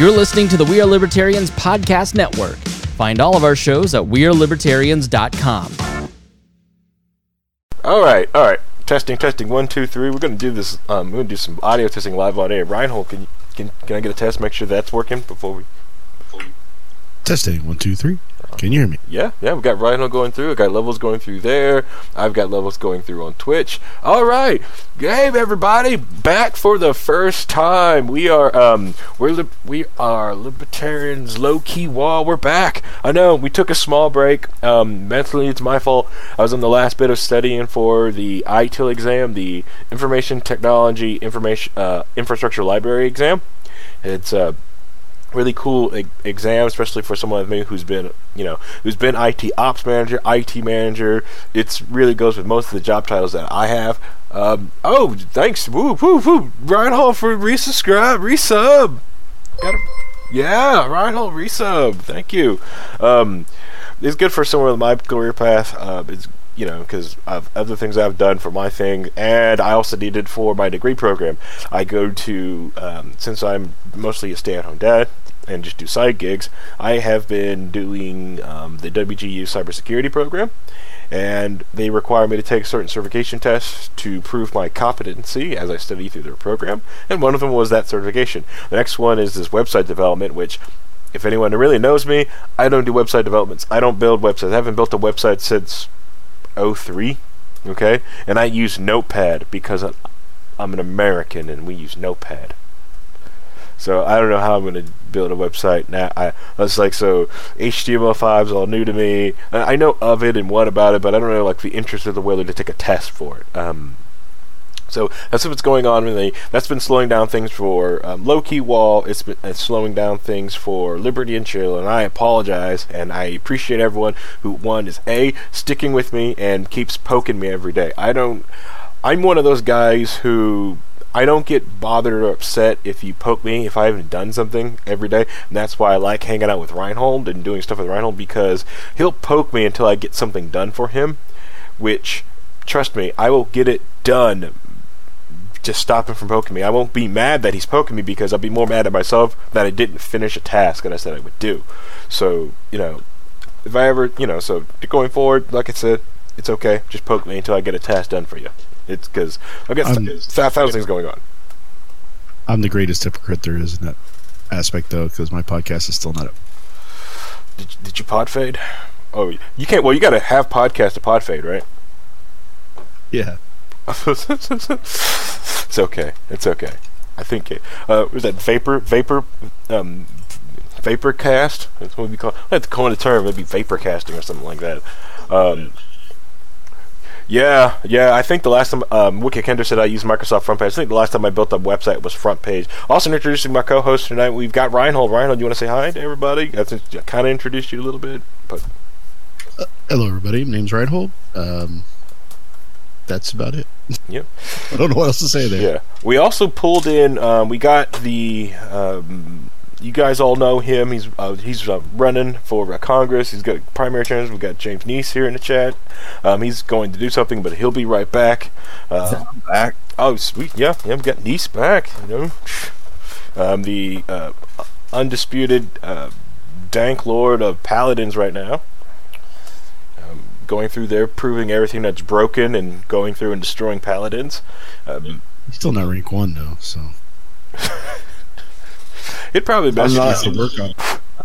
You're listening to the We Are Libertarians Podcast Network. Find all of our shows at WeareLibertarians.com. All right, all right. Testing, testing. One, two, three. We're gonna do this. Um, we're gonna do some audio testing live on air. Reinhold, can you, can can I get a test? Make sure that's working before we. Before we Testing one two three. Can you hear me? yeah, yeah. We've got Rhino going through. I got levels going through there. I've got levels going through on Twitch. All right, hey everybody, back for the first time. We are um we're lib- we are libertarians low key wall. We're back. I know we took a small break. Um, mentally it's my fault. I was on the last bit of studying for the ITIL exam, the Information Technology Information uh, Infrastructure Library exam. It's uh really cool e- exam, especially for someone like me who's been, you know, who's been IT ops manager, IT manager. It really goes with most of the job titles that I have. Um, oh, thanks, woo, woo, woo, Reinhold for resubscribe, resub. Got yeah, Reinhold resub. Thank you. Um, it's good for someone with my career path. Uh, it's you know, because of other things I've done for my thing, and I also needed for my degree program. I go to, um, since I'm mostly a stay at home dad and just do side gigs, I have been doing um, the WGU cybersecurity program, and they require me to take certain certification tests to prove my competency as I study through their program, and one of them was that certification. The next one is this website development, which if anyone really knows me, I don't do website developments. I don't build websites. I haven't built a website since 03, okay? And I use Notepad because I'm- an American and we use Notepad. So I don't know how I'm going to build a website now. I, was like, so HTML5 is all new to me. I I know of it and what about it, but I don't know like the interest of the whether to take a test for it. Um, so that's what's going on me. That's been slowing down things for um, Low Key Wall. It's been it's slowing down things for Liberty and Chill, and I apologize. And I appreciate everyone who one is a sticking with me and keeps poking me every day. I don't. I'm one of those guys who I don't get bothered or upset if you poke me if I haven't done something every day. And that's why I like hanging out with Reinhold and doing stuff with Reinhold because he'll poke me until I get something done for him. Which, trust me, I will get it done to stop him from poking me. I won't be mad that he's poking me because I'll be more mad at myself that I didn't finish a task that I said I would do. So, you know, if I ever, you know, so going forward, like I said, it's okay. Just poke me until I get a task done for you. It's because I've got Um, th- th- thousand things going on. I'm the greatest hypocrite there is in that aspect, though, because my podcast is still not up. Did, did you pod fade? Oh, you can't. Well, you got to have podcast to pod fade, right? Yeah. it's okay. It's okay. I think it. Uh, was that vapor? Vapor? Um, vapor cast? That's what we call. I have to coin a term. Maybe vapor casting or something like that. Um, yeah, yeah. I think the last time um, Wiki Kender said I used Microsoft Front Page. I think the last time I built a website was Front Page. Also introducing my co-host tonight. We've got Reinhold. Reinhold, do you want to say hi to everybody? I I kind of introduced you a little bit, but Hello, everybody. My name's Reinhold. Um, that's about it. Yep. I don't know what else to say there. Yeah. We also pulled in. Um, we got the. Um, you guys all know him. He's uh, he's uh, running for uh, Congress. He's got primary terms. We've got James Neese here in the chat. Um, he's going to do something, but he'll be right back. Uh, back. oh, sweet. Yeah, yeah. We got Neese back. You know, um, the uh, undisputed uh, dank lord of paladins right now. Going through there, proving everything that's broken, and going through and destroying paladins. Um, He's still not rank one, though, so. It'd probably best to not- to work on.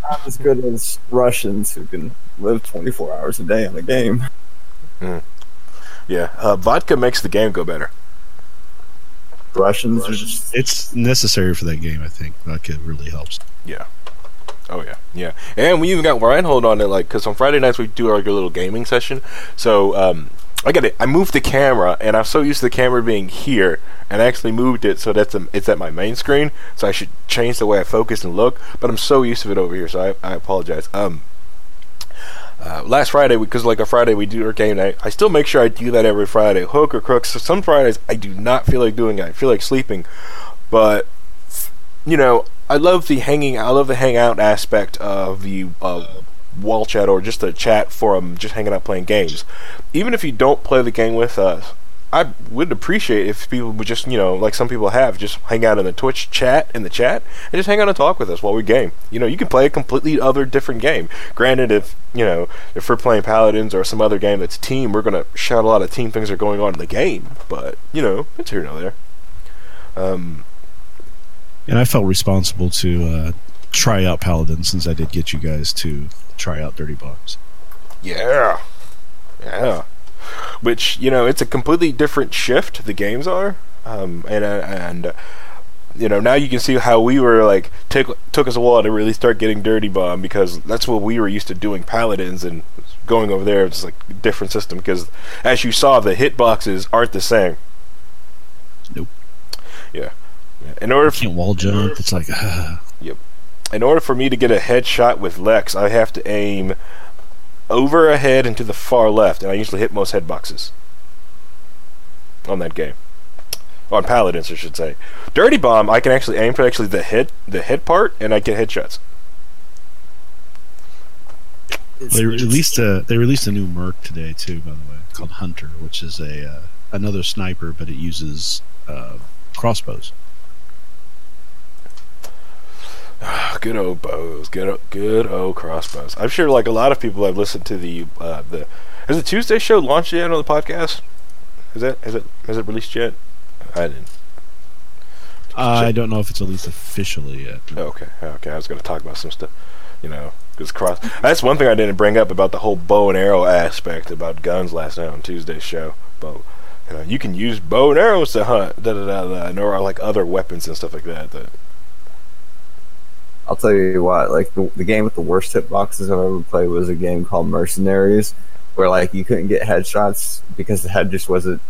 Not as good as Russians who can live 24 hours a day on a game. yeah. Uh, vodka makes the game go better. Russians are just It's necessary for that game, I think. Vodka really helps. Yeah. Oh yeah, yeah. And we even got Reinhold on it, like, because on Friday nights we do like a little gaming session. So um, I got it. I moved the camera, and I'm so used to the camera being here, and I actually moved it so that's um, it's at my main screen. So I should change the way I focus and look. But I'm so used to it over here, so I, I apologize. Um. Uh, last Friday, because like a Friday we do our game night, I still make sure I do that every Friday, hook or crook. So some Fridays I do not feel like doing it. I feel like sleeping, but you know, I love the hanging. I love the hangout aspect of the uh, wall chat or just a chat forum, just hanging out playing games. Even if you don't play the game with us, I would appreciate if people would just, you know, like some people have, just hang out in the Twitch chat in the chat and just hang out and talk with us while we game. You know, you can play a completely other different game. Granted, if you know, if we're playing Paladins or some other game that's team, we're gonna shout a lot of team things are going on in the game. But you know, it's here and there. Um, And I felt responsible to uh, try out Paladin since I did get you guys to try out Dirty Bombs. Yeah. Yeah. Which, you know, it's a completely different shift the games are. Um, and, uh, and, uh, you know, now you can see how we were like, took, took us a while to really start getting Dirty Bomb because that's what we were used to doing Paladins and going over there. It's like a different system because, as you saw, the hitboxes aren't the same. Nope. Yeah. Yeah. In order Can't wall jump. It's like, yep. in order for me to get a headshot with Lex, I have to aim over ahead and to the far left, and I usually hit most headboxes on that game. On Paladins, I should say. Dirty Bomb, I can actually aim for actually the hit, the hit part, and I get headshots. It's- they released a they released a new Merc today too, by the way, called Hunter, which is a uh, another sniper, but it uses uh, crossbows. Good old bows, good old, good old crossbows. I'm sure, like a lot of people, have listened to the uh, the. Has the Tuesday show launched yet on the podcast? Is that has it has it released yet? I didn't. I don't know if it's released officially yet. Okay, okay. I was going to talk about some stuff, you know, because cross. That's one thing I didn't bring up about the whole bow and arrow aspect about guns last night on Tuesday's show. But you know, you can use bow and arrows to hunt, da da da da, and there are like other weapons and stuff like that. That I'll tell you what, like the, the game with the worst hitboxes I've ever played was a game called Mercenaries, where like you couldn't get headshots because the head just wasn't.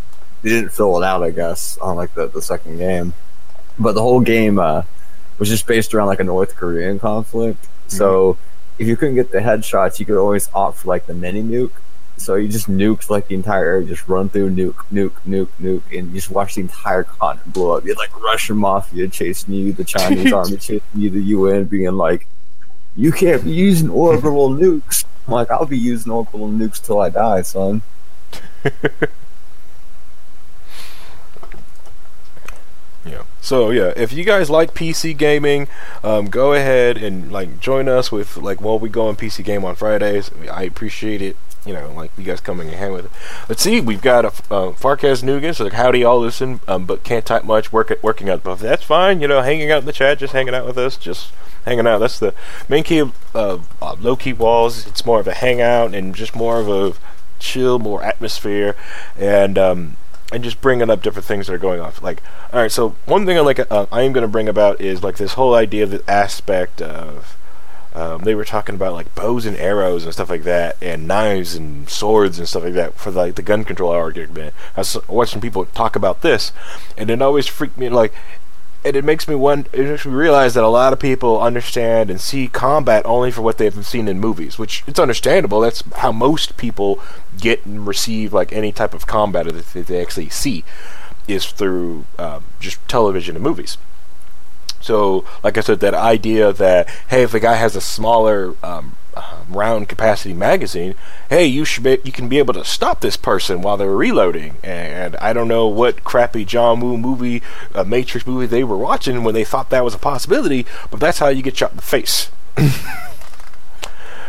They didn't fill it out, I guess, on like the, the second game. But the whole game uh, was just based around like a North Korean conflict. So if you couldn't get the headshots, you could always opt for like the mini nuke. So you just nuked like the entire area, just run through nuke, nuke, nuke, nuke, and you just watch the entire continent blow up. You had like Russian mafia chasing you, the Chinese army chasing you, the UN being like, "You can't be using orbital nukes." I'm like, I'll be using orbital nukes till I die, son. Yeah. So yeah, if you guys like PC gaming, um, go ahead and like join us with like while we go on PC game on Fridays. I appreciate it. You know, like you guys coming and hang with it. Let's see, we've got a uh, Farkaz Nugan, so like howdy all listen, um, but can't type much. Work at working out, but that's fine. You know, hanging out in the chat, just hanging out with us, just hanging out. That's the main key of uh, low key walls. It's more of a hangout and just more of a chill, more atmosphere, and um, and just bringing up different things that are going off. Like, all right, so one thing I like uh, I am going to bring about is like this whole idea of the aspect of. Um, they were talking about like bows and arrows and stuff like that, and knives and swords and stuff like that for like the gun control argument. I was watching people talk about this, and it always freaked me like and it makes me one. It makes me realize that a lot of people understand and see combat only for what they've seen in movies, which it's understandable. That's how most people get and receive like any type of combat that they- they actually see is through um, just television and movies. So, like I said, that idea that hey, if a guy has a smaller um, uh, round capacity magazine, hey, you should be, you can be able to stop this person while they're reloading. And I don't know what crappy John Woo movie, uh, Matrix movie they were watching when they thought that was a possibility, but that's how you get shot in the face.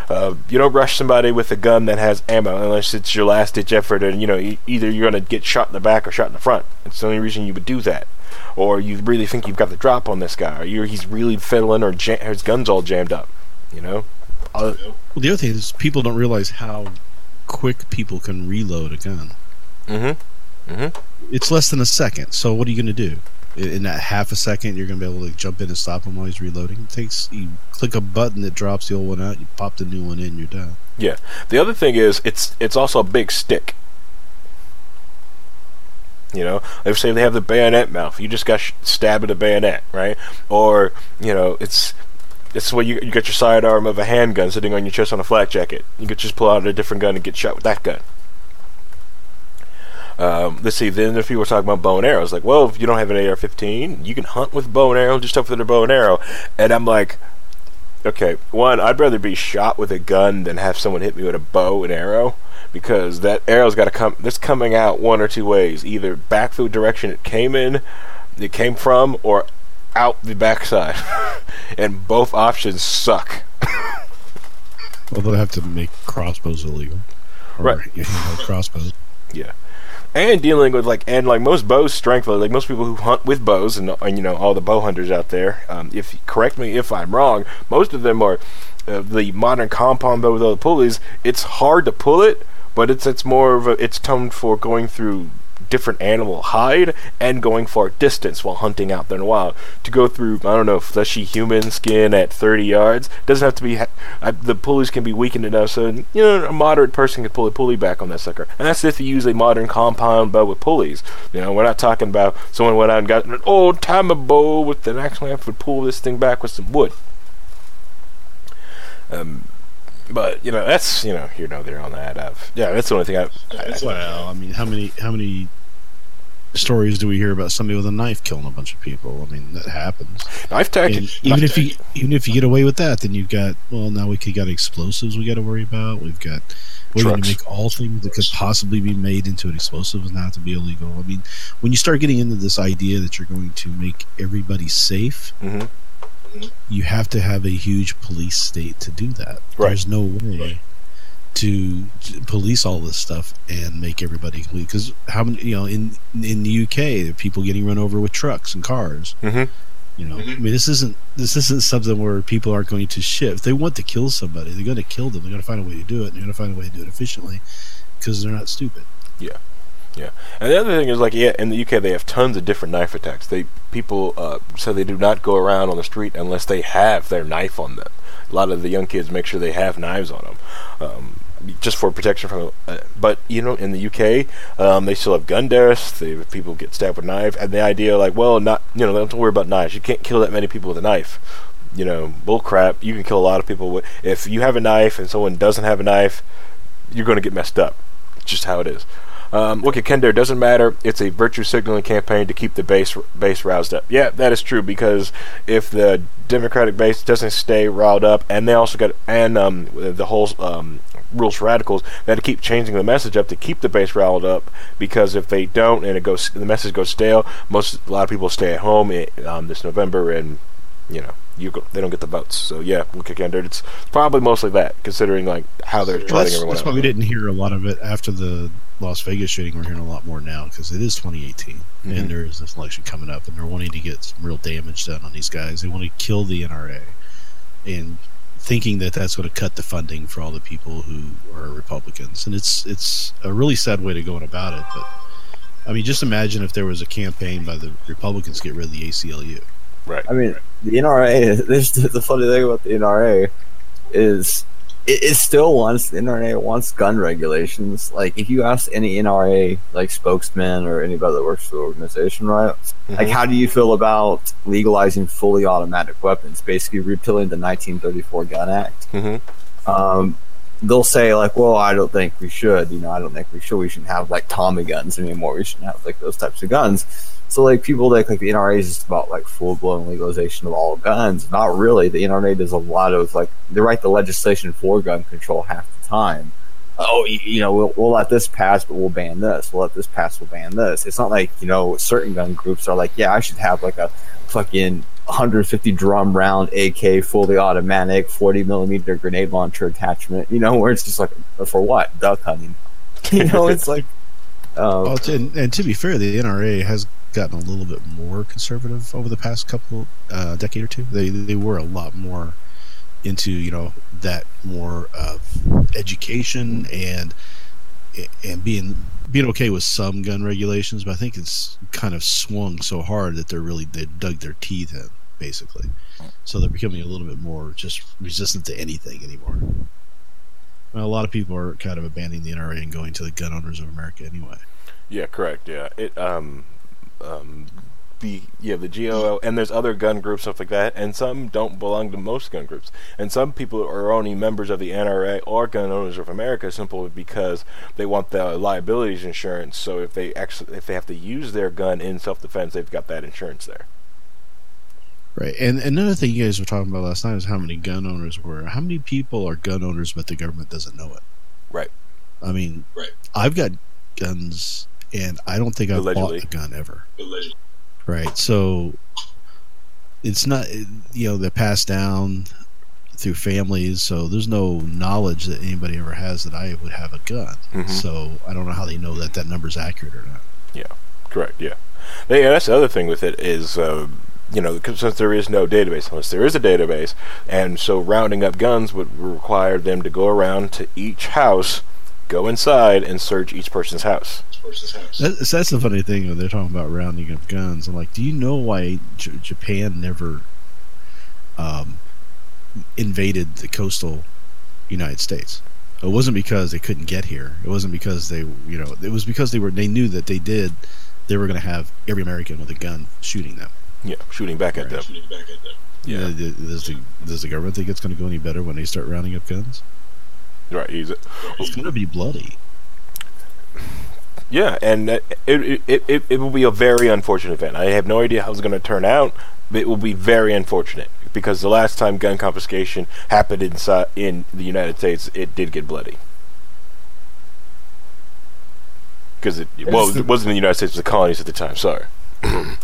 Uh, you don't rush somebody with a gun that has ammo unless it's your last ditch effort, and you know e- either you're going to get shot in the back or shot in the front. It's the only reason you would do that, or you really think you've got the drop on this guy, or you're, he's really fiddling, or ja- his gun's all jammed up. You know, uh, Well, the other thing is people don't realize how quick people can reload a gun. mm-hmm. It's less than a second. So what are you going to do? In that half a second, you're to be able to jump in and stop him while he's reloading. It takes you click a button that drops the old one out. You pop the new one in. You're done. Yeah. The other thing is it's it's also a big stick. You know, like say they have the bayonet mount. You just got sh- stabbed with a bayonet, right? Or you know, it's it's where you you got your sidearm of a handgun sitting on your chest on a flak jacket. You could just pull out a different gun and get shot with that gun. Um, let's see. Then there's people talking about bow and arrows. Like, well, if you don't have an AR-15, you can hunt with bow and arrow, just up with a bow and arrow. And I'm like, okay, one, I'd rather be shot with a gun than have someone hit me with a bow and arrow because that arrow's got to come. That's coming out one or two ways, either back the direction it came in, it came from, or out the backside, and both options suck. Although they have to make crossbows illegal, or, Right. You know, crossbows. Yeah. And dealing with like and like most bows strength like most people who hunt with bows and, and you know all the bow hunters out there um, if correct me if I'm wrong most of them are uh, the modern compound bow with all the pulleys it's hard to pull it but it's it's more of a it's toned for going through different animal hide and going far distance while hunting out there in the wild. To go through I don't know fleshy human skin at 30 yards doesn't have to be ha- uh, the pulleys can be weakened enough so you know a moderate person can pull a pulley back on that sucker. And that's if you use a modern compound bow with pulleys. You know we're not talking about someone went out and got an old timer bow with an axe lamp would pull this thing back with some wood. Um but you know that's you know here no there on that. I've, yeah that's the only thing I, I Well, I mean, how many how many stories do we hear about somebody with a knife killing a bunch of people? I mean, that happens. knife tactics even if you even if you get away with that, then you've got well, now we could got explosives we got to worry about. We've got we're going to make all things that could possibly be made into an explosive and not to be illegal. I mean, when you start getting into this idea that you're going to make everybody safe, hmm you have to have a huge police state to do that. Right. There's no way to police all this stuff and make everybody because how many you know in in the UK people getting run over with trucks and cars. hmm You know, I mean this isn't this isn't something where people aren't going to shift. They want to kill somebody, they're going to kill them. They're going to find a way to do it. They're going to find a way to do it efficiently because they're not stupid. Yeah, yeah. And the other thing is like yeah, in the UK they have tons of different knife attacks. They people uh, say they do not go around on the street unless they have their knife on them. A lot of the young kids make sure they have knives on them, um, just for protection from. Uh, but you know, in the UK, um, they still have gun deaths. They people get stabbed with knife, and the idea like, well, not you know, don't worry about knives. You can't kill that many people with a knife. You know, bull crap. You can kill a lot of people with. If you have a knife and someone doesn't have a knife, you're going to get messed up. Just how it is. Um, look at Kender. Doesn't matter. It's a virtue signaling campaign to keep the base base roused up. Yeah, that is true because if the Democratic base doesn't stay riled up, and they also got and um, the whole um, rules for radicals, they had to keep changing the message up to keep the base riled up. Because if they don't, and it goes, the message goes stale. Most a lot of people stay at home i- um, this November, and you know you go, they don't get the votes. So yeah, we'll kick Kender. It's probably mostly that, considering like how they're Well, treating that's everyone that's why we didn't hear a lot of it after the Las Vegas shooting. We're hearing a lot more now because it is 2018 Mhm. and there is this election coming up, and they're wanting to get some real damage done on these guys. They want to kill the NRA, and thinking that that's going to cut the funding for all the people who are Republicans, and it's it's a really sad way to go about it. But I mean, just imagine if there was a campaign by the Republicans to get rid of the ACLU. Right. I mean, the NRA. There's the funny thing about the NRA is it, it still wants the NRA wants gun regulations. Like if you ask any NRA like spokesman or anybody that works for the organization, right? Like Mhm. how do you feel about legalizing fully automatic weapons? Basically repealing the 1934 Gun Act. Mhm. Um, they'll say like, well, I don't think we should. You know, I don't think we should. We shouldn't have like Tommy guns anymore. We shouldn't have like those types of guns. So like people like like the NRA is just about like full blown legalization of all guns. Not really. The NRA does a lot of like they write the legislation for gun control half the time. Oh, you, know, we'll, we'll let this pass, but we'll ban this. We'll let this pass, we'll ban this. It's not like you know certain gun groups are like, yeah, I should have like a fucking 150 drum round AK fully automatic 40 millimeter grenade launcher attachment. You know, where it's just like for what duck hunting. You know, it's like. Um, Well, and, and to be fair, the NRA has gotten a little bit more conservative over the past couple uh, decade or two. They they were a lot more into you know that more of education and and being being okay with some gun regulations, but I think it's kind of swung so hard that they're really they dug their teeth in basically. So they're becoming a little bit more just resistant to anything anymore. Well, a lot of people are kind of abandoning the NRA and going to the Gun Owners of America anyway. Yeah, correct. Yeah, it um um the yeah the GOL and there's other gun groups stuff like that, and some don't belong to most gun groups, and some people are only members of the NRA or Gun Owners of America simply because they want the liabilities insurance. So if they actually if they have to use their gun in self defense, they've got that insurance there. Right, and another thing you guys were talking about last night is how many gun owners were. How many people are gun owners, but the government doesn't know it? Right. I mean, Right. I've got guns, and I don't think I've Allegedly. bought a gun ever. Allegedly. Right. So it's not, you know, they're passed down through families, so there's no knowledge that anybody ever has that I would have a gun. Mhm. So I don't know how they know that that number's accurate or not. Yeah. Correct. Yeah. Yeah. That's the other thing with it is, uh, you know, since there is no database, unless there is a database, and so rounding up guns would require them to go around to each house, go inside, and search each person's house. That's, that's the funny thing when they're talking about rounding up guns. I'm like, do you know why J- Japan never um, invaded the coastal United States? It wasn't because they couldn't get here. It wasn't because they, you know, it was because they were. They knew that they did. They were going to have every American with a gun shooting them. Yeah, shooting back at them. You know, Yeah. th- does the does the government think it's going to go any better when they start rounding up guns? Right. He's, It's going to be bloody. Yeah, and uh, it, it, it, it will be a very unfortunate event. I have no idea how it's going to turn out, but it will be very unfortunate because the last time gun confiscation happened inside in the United States, it did get bloody. Because it, well, it wasn't in the United States; it was the colonies at the time. Sorry.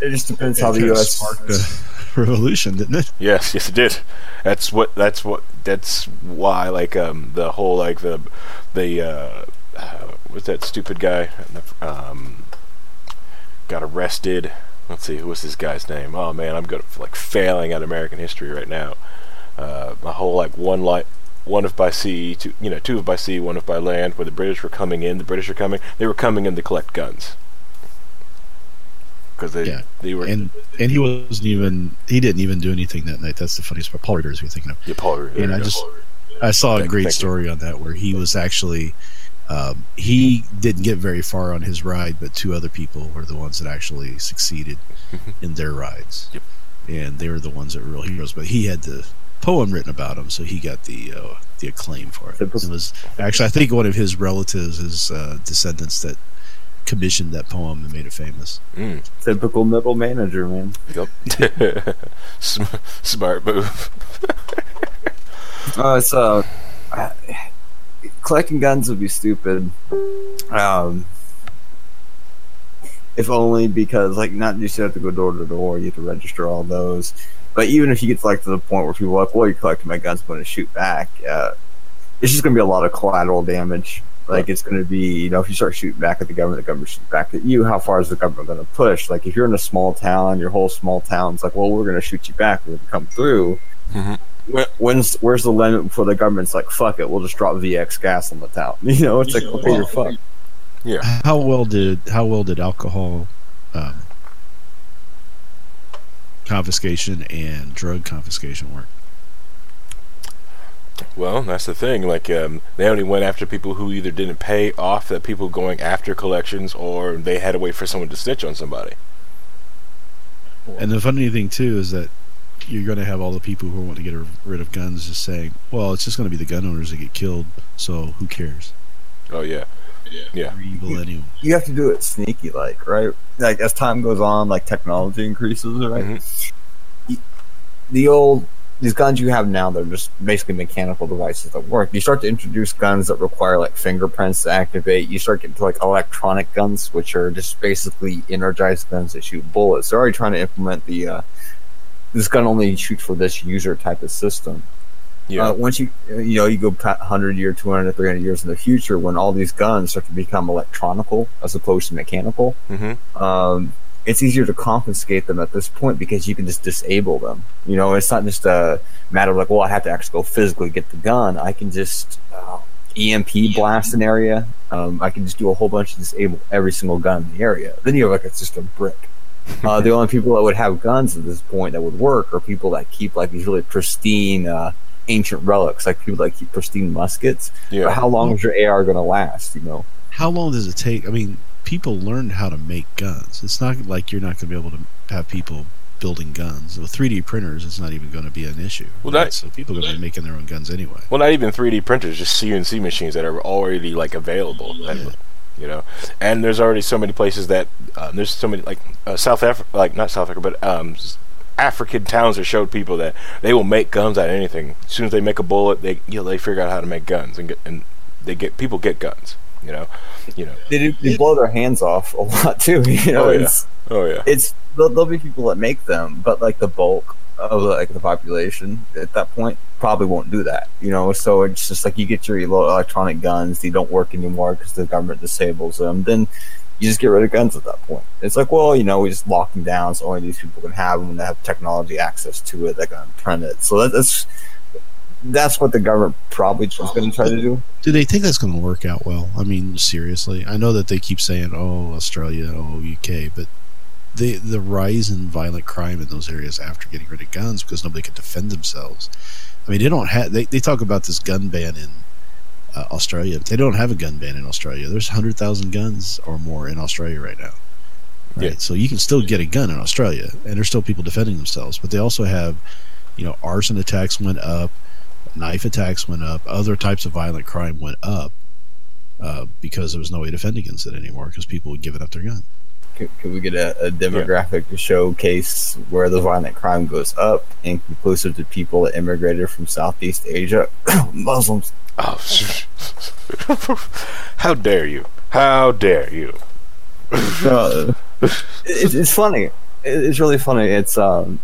It just depends how the Kinda U.S. sparked a revolution, didn't it? Yes, yes, it did. That's what. That's what. That's why. Like um, the whole like the the uh, uh, what's that stupid guy? Um, got arrested. Let's see, who was this guy's name? Oh man, I'm good like failing at American history right now. Uh, my whole like one light. One if by sea, two, you know, two if by sea, one of by land. Where the British were coming in, the British are coming. They were coming in to collect guns because they Yeah. they were And and he wasn't even. He didn't even do anything that night. That's the funniest part. Paul Revere, you're thinking of. yeah, Paul, there And I go. just I saw a great thank you. story on that where he was actually um, he didn't get very far on his ride, but two other people were the ones that actually succeeded in their rides, Yep. and they were the ones that were real heroes. But he had the poem written about him, so he got the uh, the acclaim for it. It was actually I think one of his relatives, his uh, descendants, that commissioned that poem and made it famous. Mm. Typical middle manager, man. Yep. Smart move. Uh, so, uh, collecting guns would be stupid. Um, if only because, like, not just you have to go door to door, you have to register all those. But even if you get like to the point where people are like, "Well, you're collecting my guns, I'm going to shoot back," uh, it's just going to be a lot of collateral damage. Like, it's going to be, you know, if you start shooting back at the government, the government shoots back at you. How far is the government going to push? Like, if you're in a small town, your whole small town's like, "Well, we're going to shoot you back. We're going to come through." Mhm. When- when's where's the limit before the government's like fuck it we'll just drop vx gas on the town you know it's like okay you're fucked How well did how well did alcohol um, confiscation and drug confiscation work? Well, that's the thing. Like, um, they only went after people who either didn't pay off the people going after collections, or they had to wait for someone to snitch on somebody. And the funny thing too is that you're going to have all the people who want to get rid of guns just saying, "Well, it's just going to be the gun owners that get killed, so who cares?" Oh yeah, yeah. They're evil anyway. you have to do it sneaky like right like as time goes on like technology increases right Mhm. The old these guns you have now they're just basically mechanical devices that work. You start to introduce guns that require like fingerprints to activate. You start getting to like electronic guns which are just basically energized guns that shoot bullets. They're already trying to implement the uh this gun only shoots for this user type of system. Yeah. Uh, once you you know you go 100 year 200 300 years in the future when all these guns start to become electronical as opposed to mechanical hmm um, it's easier to confiscate them at this point because you can just disable them you know it's not just a matter of like well i have to actually go physically get the gun i can just uh, emp blast an area um, i can just do a whole bunch to disable every single gun in the area then you have like it's just a brick uh, the only people that would have guns at this point that would work are people that keep like these really pristine uh, ancient relics, like people that keep pristine muskets. But Yeah. how long is your AR going to last? You know, How long does it take? I mean, people learned how to make guns. It's not like you're not going to be able to have people building guns. With 3D printers, it's not even going to be an issue. Well, right? that- so people are going to be making their own guns anyway. Well, not even 3D printers, just CNC machines that are already like available. Yeah. You know, and there's already so many places that uh, there's so many like uh, South Africa, like not South Africa, but um, African towns that showed people that they will make guns out of anything. As soon as they make a bullet, they you know they figure out how to make guns and get and they get people get guns. You know, you know. They, do, they blow their hands off a lot too. You know, Oh, yeah. it's Oh yeah. it's there'll, there'll be people that make them, but like the bulk of like the population at that point probably won't do that. You know, so it's just like you get your little electronic guns, they don't work anymore because the government disables them. Then you just get rid of guns at that point. It's like, well, you know, we just lock them down so only these people can have them and they have technology access to it. They can print it. So that, that's that's what the government probably is going to try to do. Do they think that's going to work out well? I mean, seriously, I know that they keep saying, "Oh, Australia, oh, UK," but the the rise in violent crime in those areas after getting rid of guns because nobody can defend themselves. I mean, they don't have. They, they talk about this gun ban in uh, Australia. They don't have a gun ban in Australia. There's hundred thousand guns or more in Australia right now. Right, Yeah. so you can still get a gun in Australia, and there's still people defending themselves. But they also have, you know, arson attacks went up, knife attacks went up, other types of violent crime went up uh, because there was no way to defend against it anymore because people would give up their gun. Could, could we get a, a demographic to showcase where the violent crime goes up, inclusive to people that immigrated from Southeast Asia, Muslims? Oh, how dare you? How dare you? No, it's, it's funny. It- It's really funny. It's um,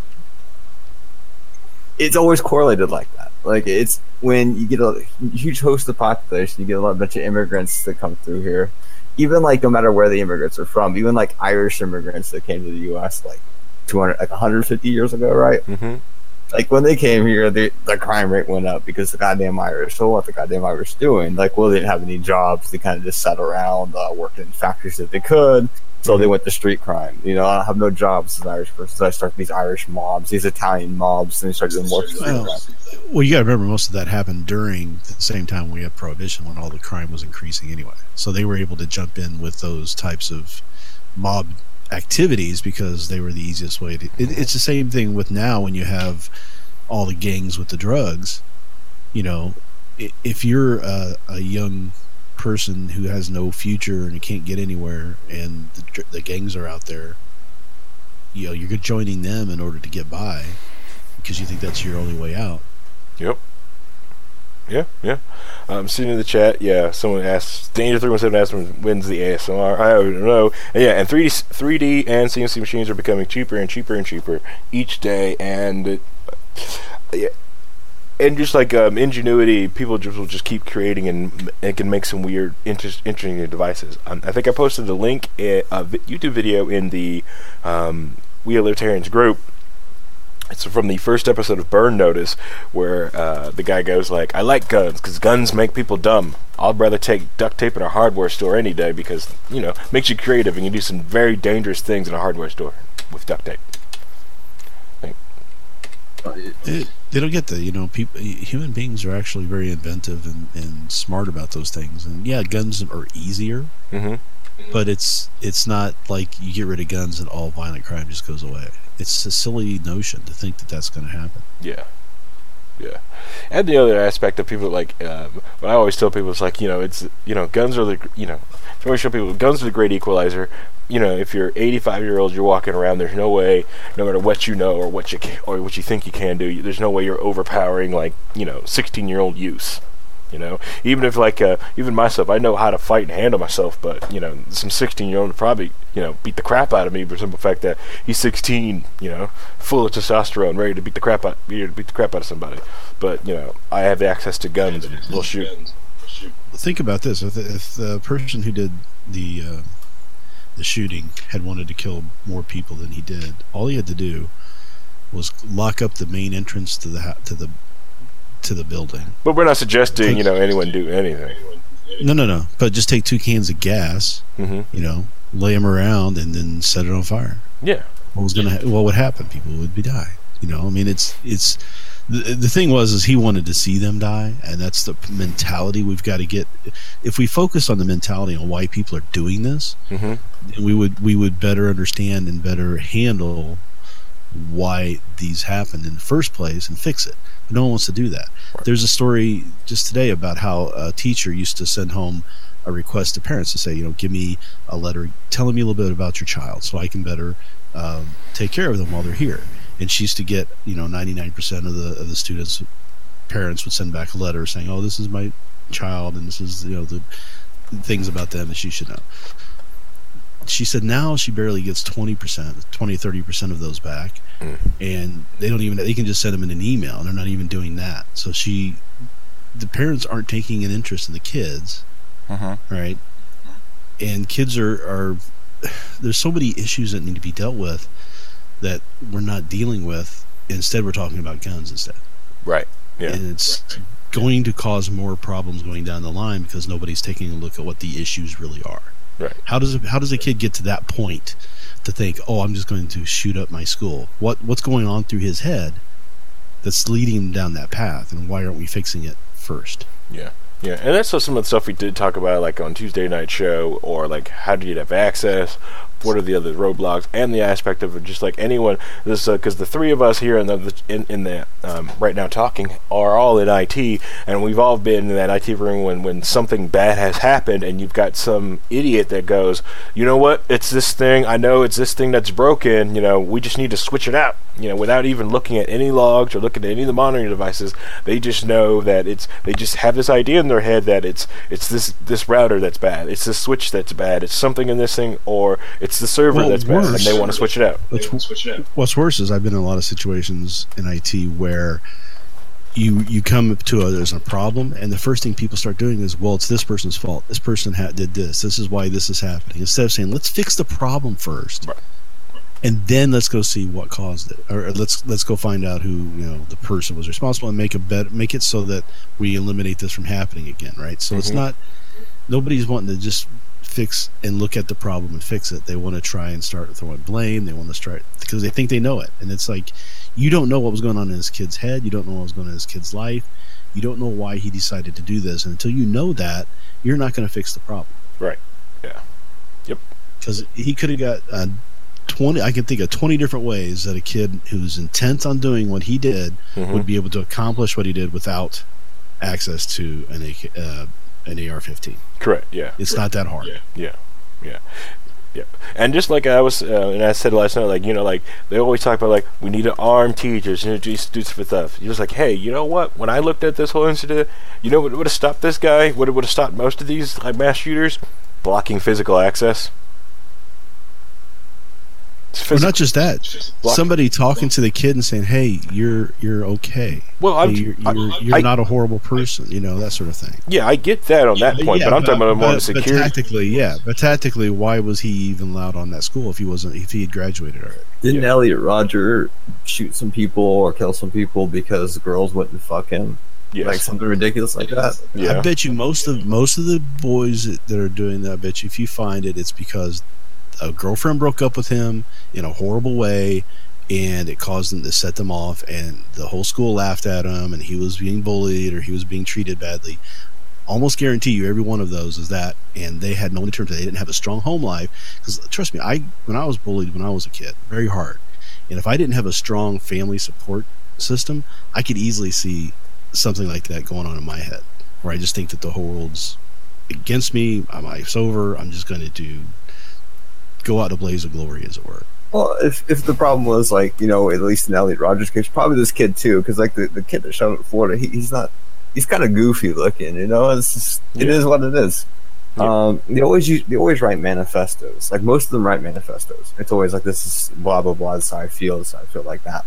it's always correlated like that. Like it's when you get a huge host of population, you get a lot, bunch of immigrants that come through here. Even like no matter where the immigrants are from, even like Irish immigrants that came to the U.S. like 200, like 150 years ago, right? Mm-hmm. like when they came here, the the crime rate went up because the goddamn Irish. So what the goddamn Irish doing? Like, well, they didn't have any jobs. They kind of just sat around, uh, working in factories that they could. So they went to street crime. You know, I have no jobs as an Irish person. So I start these Irish mobs, these Italian mobs, and they start doing more street Well, crime. well, you got to remember most of that happened during the same time we had prohibition when all the crime was increasing anyway. So they were able to jump in with those types of mob activities because they were the easiest way to. It, it's the same thing with now when you have all the gangs with the drugs. You know, if you're a, a young person who has no future and can't get anywhere, and the, the gangs are out there, you know, you're joining them in order to get by because you think that's your only way out. Yep. Yeah, yeah. I'm seeing in the chat. Yeah, someone asked Danger three one seven when when's the ASMR. I don't know. And yeah, and 3D 3D and CNC machines are becoming cheaper and cheaper and cheaper each day. And it, yeah, and just like um, ingenuity, people just will just keep creating and and can make some weird, inter- interesting devices. Um, I think I posted a link, a, a YouTube video in the um, We Are Libertarians group. It's from the first episode of Burn Notice, where uh, the guy goes like, "I like guns because guns make people dumb. I'd rather take duct tape in a hardware store any day because you know makes you creative and you do some very dangerous things in a hardware store with duct tape." It, they don't get that. You know, people, human beings are actually very inventive and, and smart about those things. And yeah, guns are easier, Mm-hmm. but it's it's not like you get rid of guns and all violent crime just goes away. It's a silly notion to think that that's going to happen. Yeah. Yeah. And the other aspect of people like, um, what I always tell people is like, you know, it's, you know, guns are the, you know, I always show people guns are the great equalizer. You know, if you're 85 year old, you're walking around, there's no way, no matter what you know or what you can, or what you think you can do, there's no way you're overpowering like, you know, 16 year old youth. You know, even if like uh, even myself, I know how to fight and handle myself, but you know, some 16 year old probably you know beat the crap out of me for the simple fact that he's 16, you know, full of testosterone, ready to beat the crap out, ready to beat the crap out of somebody. But you know, I have access to guns and we'll shoot. Think about this: if, if the person who did the uh, the shooting had wanted to kill more people than he did, all he had to do was lock up the main entrance to the ha- to the to the building. But we're not suggesting you know anyone do anything. No, no, no. But just take two cans of gas, hmm you know, lay them around, and then set it on fire. Yeah. What was gonna? Ha- what would happen? People would be die. You know, I mean, it's it's the the thing was is he wanted to see them die, and that's the mentality we've got to get. If we focus on the mentality on why people are doing this, hmm we would we would better understand and better handle why these happened in the first place and fix it. But no one wants to do that. There's a story just today about how a teacher used to send home a request to parents to say, you know, give me a letter telling me a little bit about your child so I can better um, take care of them while they're here. And she used to get you know 99% of the of the students parents would send back a letter saying oh this is my child and this is you know the things about them that she should know. She said now she barely gets 20% 20 30% of those back. Mm. and they don't even they can just send them in an email. And they're not even doing that. So she the parents aren't taking an interest in the kids Mhm. right? And kids are are there's so many issues that need to be dealt with that we're not dealing with instead we're talking about guns instead Right. Yeah. and it's going to cause more problems going down the line because nobody's taking a look at what the issues really are Right. how does how does a kid get to that point to think oh i'm just going to shoot up my school what what's going on through his head that's leading him down that path and why aren't we fixing it first Yeah. Yeah, and that's some of the stuff we did talk about, like on Tuesday night show, or like how do you have access? What are the other roadblocks? And the aspect of just like anyone, this because the three of us here in the in, in the um, right now talking are all in IT, and we've all been in that IT room when when something bad has happened, and you've got some idiot that goes, you know what? It's this thing. I know it's this thing that's broken. You know, we just need to switch it out. You know, without even looking at any logs or looking at any of the monitoring devices, they just know that it's. They just have this idea in their head that it's it's this this router that's bad. It's this switch that's bad. It's something in this thing, or it's the server Well, that's bad, and they want to switch it out. What's, what's worse is I've been in a lot of situations in IT where you you come up to a, there's a problem, and the first thing people start doing is, well, it's this person's fault. This person ha- did this. This is why this is happening. Instead of saying, let's fix the problem first, Right. and then let's go see what caused it, or let's let's go find out who you know the person was responsible and make a bet, make it so that we eliminate this from happening again. Right. So it's Mhm. not nobody's wanting to just fix and look at the problem and fix it. They want to try and start throwing blame. They want to start because they think they know it. And it's like you don't know what was going on in this kid's head. You don't know what was going on in this kid's life. You don't know why he decided to do this. And until you know that, you're not going to fix the problem. Right. Yeah. Yep. Because he could have got uh, 20, I can think of 20 different ways that a kid who's intent on doing what he did Mhm. would be able to accomplish what he did without access to an, uh, an AR-15. Correct. Yeah. It's not that hard. Yeah, yeah, yeah. And just like I was, uh, and I said last night, like you know, like they always talk about like we need to arm teachers, you know, do students for stuff. You're just like, hey, you know what? When I looked at this whole incident, you know what would have stopped this guy? What would have stopped most of these like mass shooters? Blocking physical access. It's Well, not just that. Block- Somebody talking to the kid and saying, "Hey, you're you're okay. well, I'm, you're I- you're, you're I- not a horrible person." You know that sort of thing. yeah, I get that on that point, Yeah, but I'm talking about more on the but security. tactically, yeah, but tactically, why was he even allowed on that school if he wasn't if he had graduated already? Didn't Yeah. Elliot Rodger shoot some people or kill some people because girls wouldn't fuck him? yes. Like something ridiculous like that. yeah. I bet you most of most of the boys that, that are doing that. I bet you if you find it, it's because a girlfriend broke up with him in a horrible way, and it caused them to set them off, and the whole school laughed at him, and he was being bullied or he was being treated badly. Almost guarantee you, every one of those is that, and they had no one to turn to. They didn't have a strong home life. Because trust me, I when I was bullied when I was a kid, very hard, and if I didn't have a strong family support system, I could easily see something like that going on in my head where I just think that the whole world's against me. My life's over. I'm just going to do go out in a blaze of glory, as it were. Well, if, if the problem was like you know at least in Elliot Rodgers' case, probably this kid too, because like the, the kid that shot up in Florida, he, he's not he's kind of goofy looking, you know. It's just, it Yeah. is what it is. Yeah. Um, they always use, they always write manifestos. Like most of them write manifestos. It's always like this is blah blah blah. This is how I feel. This is how I feel like that.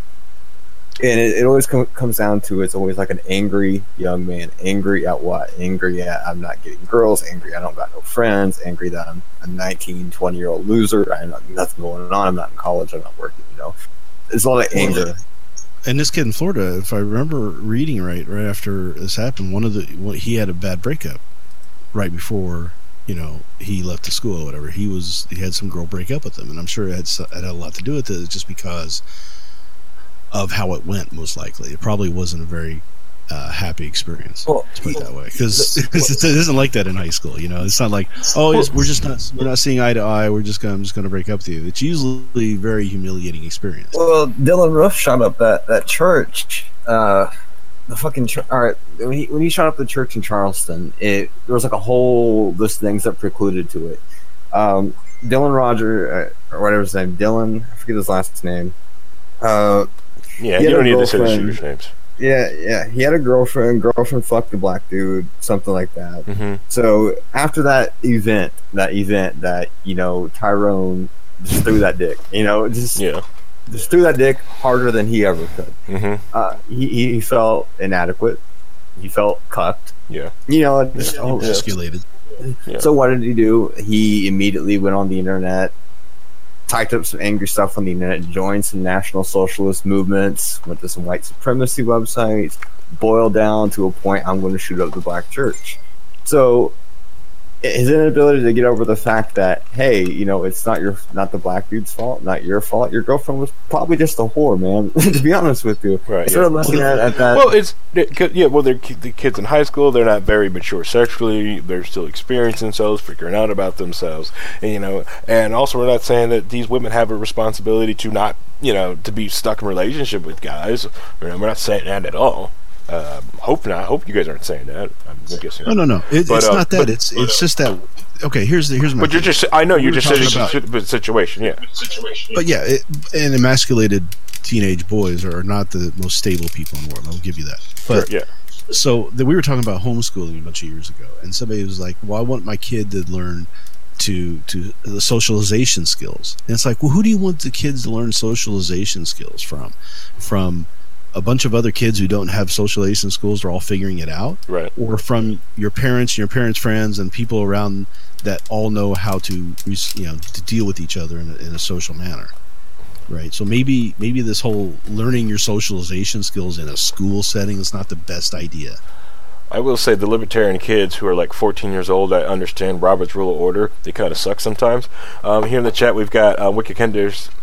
And it, it always com- comes down to it's always like an angry young man. Angry at what? Angry at I'm not getting girls. Angry I don't got no friends. Angry that I'm a 19, 20 year old loser. I have nothing going on. I'm not in college. I'm not working. You know, there's a lot of anger. And this kid in Florida, if I remember reading right, right after this happened, one of the one, he had a bad breakup right before you know he left the school or whatever. He was he had some girl break up with him, and I'm sure it had, it had a lot to do with it, just because of how it went. Most likely, it probably wasn't a very uh, happy experience. Well, Let's put it that way, because it isn't like that in high school. You know, it's not like oh, we're just not we're not seeing eye to eye. We're just gonna I'm just gonna break up with you. It's usually a very humiliating experience. Well, Dylan Roof shot up that that church. Uh, the fucking church. All right, when he when he shot up the church in Charleston, it there was like a whole list of things that precluded to it. Um, Dylan Roger uh, or whatever his name, Dylan. I forget his last name. Uh, Yeah, you don't need to say the shooters' names. Yeah, yeah. He had a girlfriend. Girlfriend fucked a black dude, something like that. hmm So after that event, that event that you know Tyrone just threw that dick, you know, just Yeah. just threw that dick harder than he ever could. hmm Uh, he he he felt inadequate. He felt cucked. Yeah. You know, just, oh, Yeah. Emasculated. Yeah. So what did he do? He immediately went on the internet, typed up some angry stuff on the internet, joined some national socialist movements, went to some white supremacy websites, boiled down to a point I'm going to shoot up the black church. So his inability to get over the fact that hey, you know, it's not your not the black dude's fault, not your fault. Your girlfriend was probably just a whore, man. to be honest with you, Right, Instead yeah. of looking at, at that, Well, it's yeah. Well, they're the kids in high school. They're not very mature sexually. They're still experiencing themselves, figuring out about themselves, and you know. And also, we're not saying that these women have a responsibility to not, you know, to be stuck in relationship with guys. You know, we're not saying that at all. Uh, hope not. I hope you guys aren't saying that. I'm guessing. No, no, no. It, But, it's uh, not that. but- it's it's just that. Okay, here's the here's my. But you're just. I know We you're just saying talking it's a si- situation. Yeah. But yeah, it, and emasculated teenage boys are not the most stable people in the world. I'll give you that. But Sure, yeah. so the, we were talking about homeschooling a bunch of years ago, and somebody was like, "Well, I want my kid to learn to to the socialization skills." And it's like, well, who do you want the kids to learn socialization skills from? From a bunch of other kids who don't have socialization schools are all figuring it out, Right. or from your parents, your parents' friends, and people around that all know how to you know to deal with each other in a, in a social manner. Right. So maybe maybe this whole learning your socialization skills in a school setting is not the best idea I will say the libertarian kids who are like 14 years old I understand Robert's Rule of Order, they kind of suck sometimes. Um, here in the chat, we've got uh,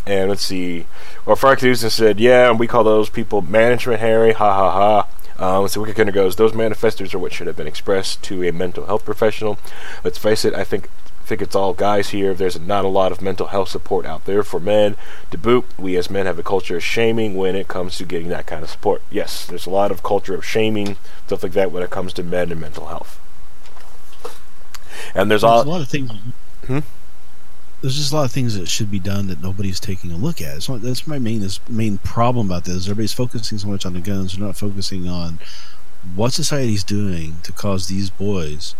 and let's see. Well, Frank Newson said, Yeah, and we call those people management, Harry, ha ha ha. Um, so Wiki Kender goes, Those manifestos are what should have been expressed to a mental health professional. Let's face it, I think. Think it's all guys here. There's not a lot of mental health support out there for men. To boot, we as men have a culture of shaming when it comes to getting that kind of support. Yes, there's a lot of culture of shaming, stuff like that, when it comes to men and mental health. And there's There's a lot of things. Hmm? There's just a lot of things that should be done that nobody's taking a look at. So that's my main is main problem about this. Everybody's focusing so much on the guns. They're not focusing on what society's doing to cause these boys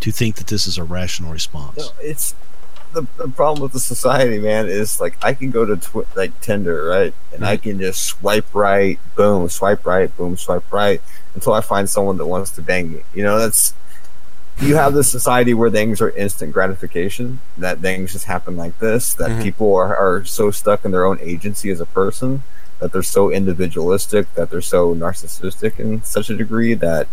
to think that this is a rational response. No, it's the, the problem with the society, man. Is like I can go to tw- like Tinder, right, and I can just swipe right, boom, swipe right, boom, swipe right, until I find someone that wants to bang me. You know, that's you have this society where things are instant gratification. That things just happen like this. That Mhm. people are, are so stuck in their own agency as a person that they're so individualistic that they're so narcissistic in such a degree that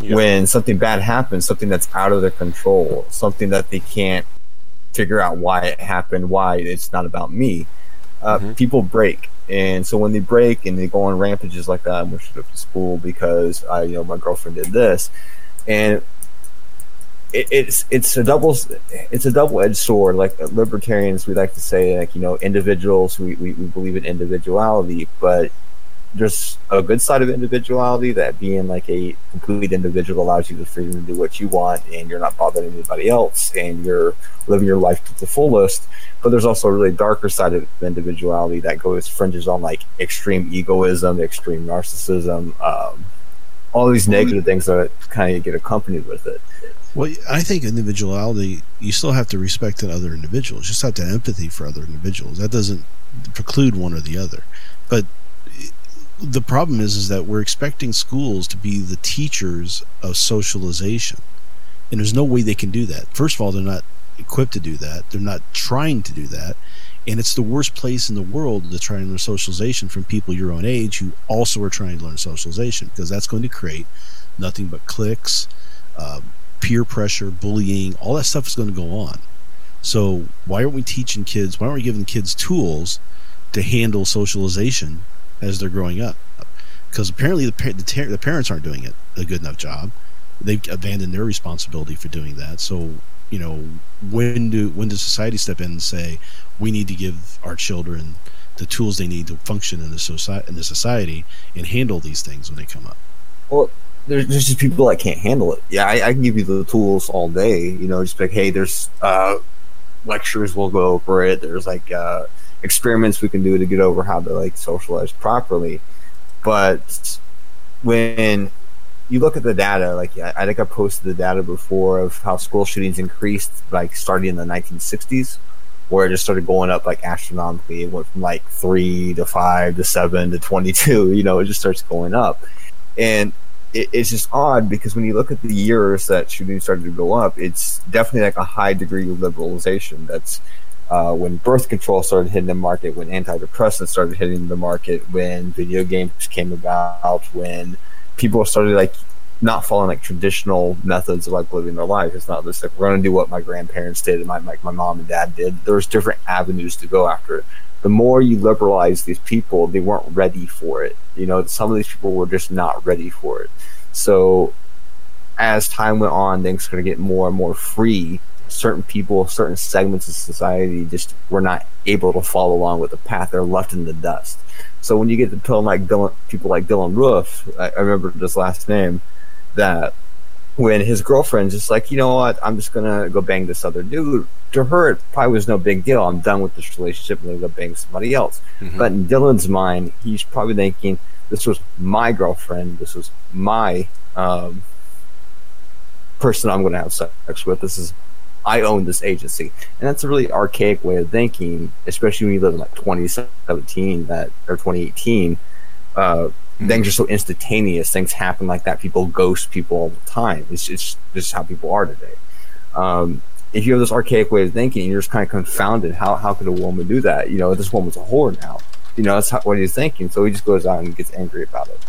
Yeah. when something bad happens, something that's out of their control, something that they can't figure out why it happened, why it's not about me, uh, Mhm. people break. And so when they break and they go on rampages like that, I'm up to school because I, you know, my girlfriend did this, and it, it's it's a double it's a double edged sword. Like libertarians, we like to say, like you know, individuals. We, we, we believe in individuality, but there's a good side of individuality that being like a complete individual allows you the freedom to do what you want and you're not bothering anybody else and you're living your life to the fullest but there's also a really darker side of individuality that goes fringes on like extreme egoism extreme narcissism um, all these negative things that kind of get accompanied with it Well, I think individuality, you still have to respect other individuals. You just have to have empathy for other individuals. That doesn't preclude one or the other. But the problem is, is that we're expecting schools to be the teachers of socialization. And there's no way they can do that. First of all, they're not equipped to do that. They're not trying to do that. And it's the worst place in the world to try and learn socialization from people your own age who also are trying to learn socialization because that's going to create nothing but cliques, um, peer pressure, bullying, all that stuff is going to go on. So why aren't we teaching kids? Why aren't we giving kids tools to handle socialization as they're growing up? Because apparently the, the, ter- the parents aren't doing it a good enough job. They've abandoned their responsibility for doing that. So you know when do when does society step in and say we need to give our children the tools they need to function in the society in the society and handle these things when they come up? Well, there's, there's just people that can't handle it. Yeah, I, I can give you the tools all day. You know, just like, hey, there's uh, lectures, we'll go over it. There's like uh, experiments we can do to get over how to like socialize properly. But when you look at the data, like I, think I posted the data before of how school shootings increased, like starting in the 1960s, where it just started going up like astronomically. It went from like three to five to seven to 22. You know, it just starts going up, and it, it's just odd because when you look at the years that shootings started to go up, it's definitely like a high degree of liberalization. That's uh, when birth control started hitting the market, when antidepressants started hitting the market, when video games came about, when people started like not following like traditional methods of like living their life. It's not just like we're going to do what my grandparents did and my like my mom and dad did. There's different avenues to go after. it. The more you liberalize these people, they weren't ready for it. You know, some of these people were just not ready for it. So as time went on, things started to get more and more free. Certain people, certain segments of society just were not able to follow along with the path. They're left in the dust. So when you get to people like Dylann, people like Dylann Roof, I, I remember his last name, that when his girlfriend's just like, you know what, I'm just gonna go bang this other dude. To her, it probably was no big deal. I'm done with this relationship. I'm gonna go bang somebody else. Mhm. But in Dylann's mind, he's probably thinking, this was my girlfriend. This was my um, person I'm gonna have sex with. This is I own this agency, and that's a really archaic way of thinking, especially when you live in like 2017 that or 2018. Uh, Things are so instantaneous. Things happen like that. People ghost people all the time. It's it's just how people are today. Um, if you have this archaic way of thinking, you're just kind of confounded. How how could a woman do that? You know, this woman's a whore now. You know, that's how, what he's thinking. So he just goes out and gets angry about it.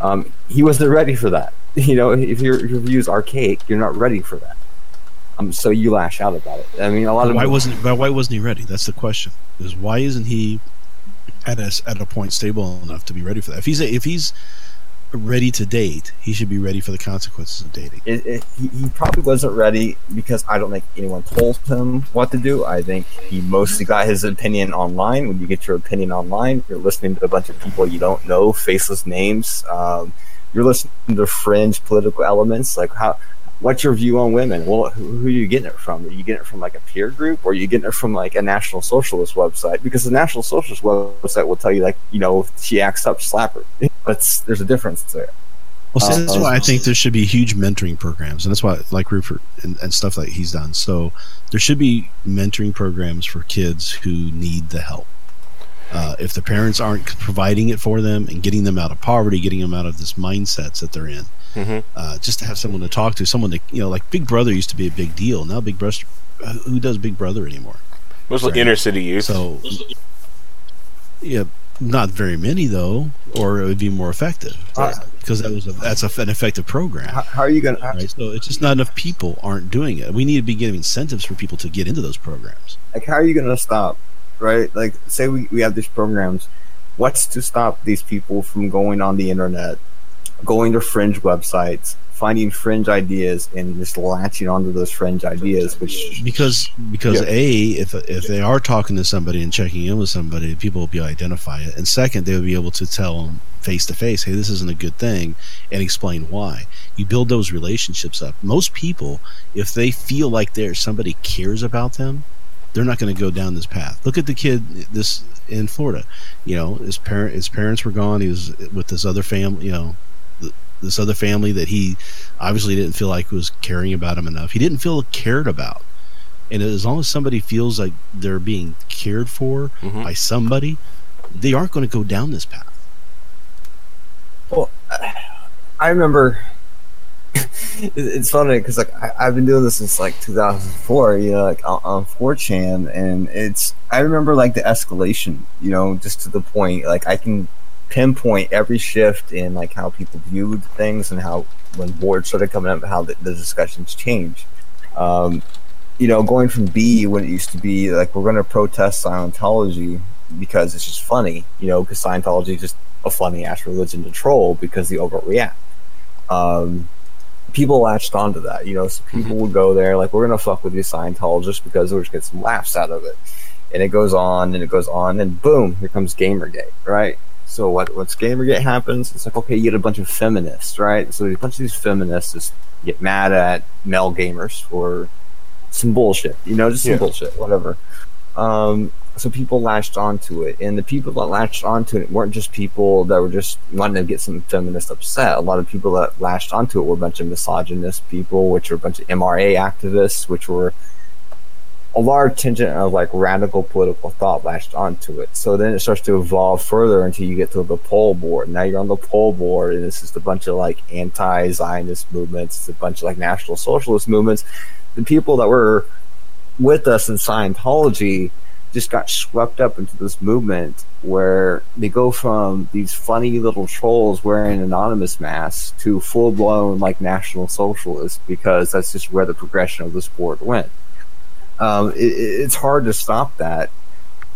Um, he wasn't ready for that. You know, if your your view is archaic, you're not ready for that. Um, so you lash out about it. I mean, a lot But of why wasn't but why wasn't he ready? That's the question. Is why isn't he at a at a point stable enough to be ready for that? If he's if he's ready to date, he should be ready for the consequences of dating. it, it, he, he probably wasn't ready because I don't think anyone told him what to do. I think he mostly got his opinion online. When you get your opinion online, you're listening to a bunch of people you don't know, faceless names. Um, you're listening to fringe political elements. Like how, what's your view on women? Well, who, who are you getting it from? Are you getting it from like a peer group, or are you getting it from like a National Socialist website? Because the National Socialist website will tell you like, you know, she acts up, slap her. But there's a difference there. Well, see, that's Uh, why I think there should be huge mentoring programs, and that's why, like Rupert and, and stuff that he's done. So there should be mentoring programs for kids who need the help. Uh, if the parents aren't providing it for them and getting them out of poverty, getting them out of this mindsets that they're in, Mhm. uh, just to have someone to talk to, someone that you know, like Big Brother used to be a big deal. Now Big Brother, uh, who does Big Brother anymore? Mostly Right. inner city youth. So, yeah, not very many though, or it would be more effective Uh, because that was a, that's a, an effective program. How, how are you gonna? Right, so it's just not enough people aren't doing it. We need to be giving incentives for people to get into those programs. like how are you going to stop right like say we, we have these programs what's to stop these people from going on the internet going to fringe websites finding fringe ideas and just latching onto those fringe ideas which Because because Yeah. a if if they are talking to somebody and checking in with somebody, people will be able to identify it, and second, they will be able to tell them face to face, hey, this isn't a good thing, and explain why. You build those relationships up. Most people, if they feel like there's somebody cares about them, they're not going to go down this path. Look at the kid this in Florida. You know, his parent his parents were gone. He was with this other family. You know, this other family that he obviously didn't feel like was caring about him enough. He didn't feel cared about. And as long as somebody feels like they're being cared for Mhm. by somebody, they aren't going to go down this path. well i remember it's funny because like I, i've been doing this since like 2004 you know like on, on 4chan and it's i remember like the escalation you know just to the point like i can pinpoint every shift in like how people viewed things and how when boards started coming up how the, the discussions changed. Um, you know going from b when it used to be like we're going to protest scientology because it's just funny you know because scientology is just a funny ass religion to troll because they overreact. Um, people latched onto that you know so people would go there like we're going to fuck with these scientologists because we're just get some laughs out of it. And it goes on and it goes on and boom here comes gamergate right so what once gamergate happens it's like okay you get a bunch of feminists right so a bunch of these feminists just get mad at male gamers for some bullshit you know just some Yeah. bullshit whatever um, so people latched onto it, and the people that latched onto it weren't just people that were just wanting to get some feminists upset. A lot of people that latched onto it were a bunch of misogynist people, which were a bunch of MRA activists, which were a large contingent of like radical political thought latched onto it. So then it starts to evolve further until you get to the pol board. Now you're on the pol board, and this is a bunch of like anti-Zionist movements, it's a bunch of like national socialist movements. The people that were with us in Scientology just got swept up into this movement where they go from these funny little trolls wearing anonymous masks to full blown like national socialists because that's just where the progression of the sport went. Um, it, it's hard to stop that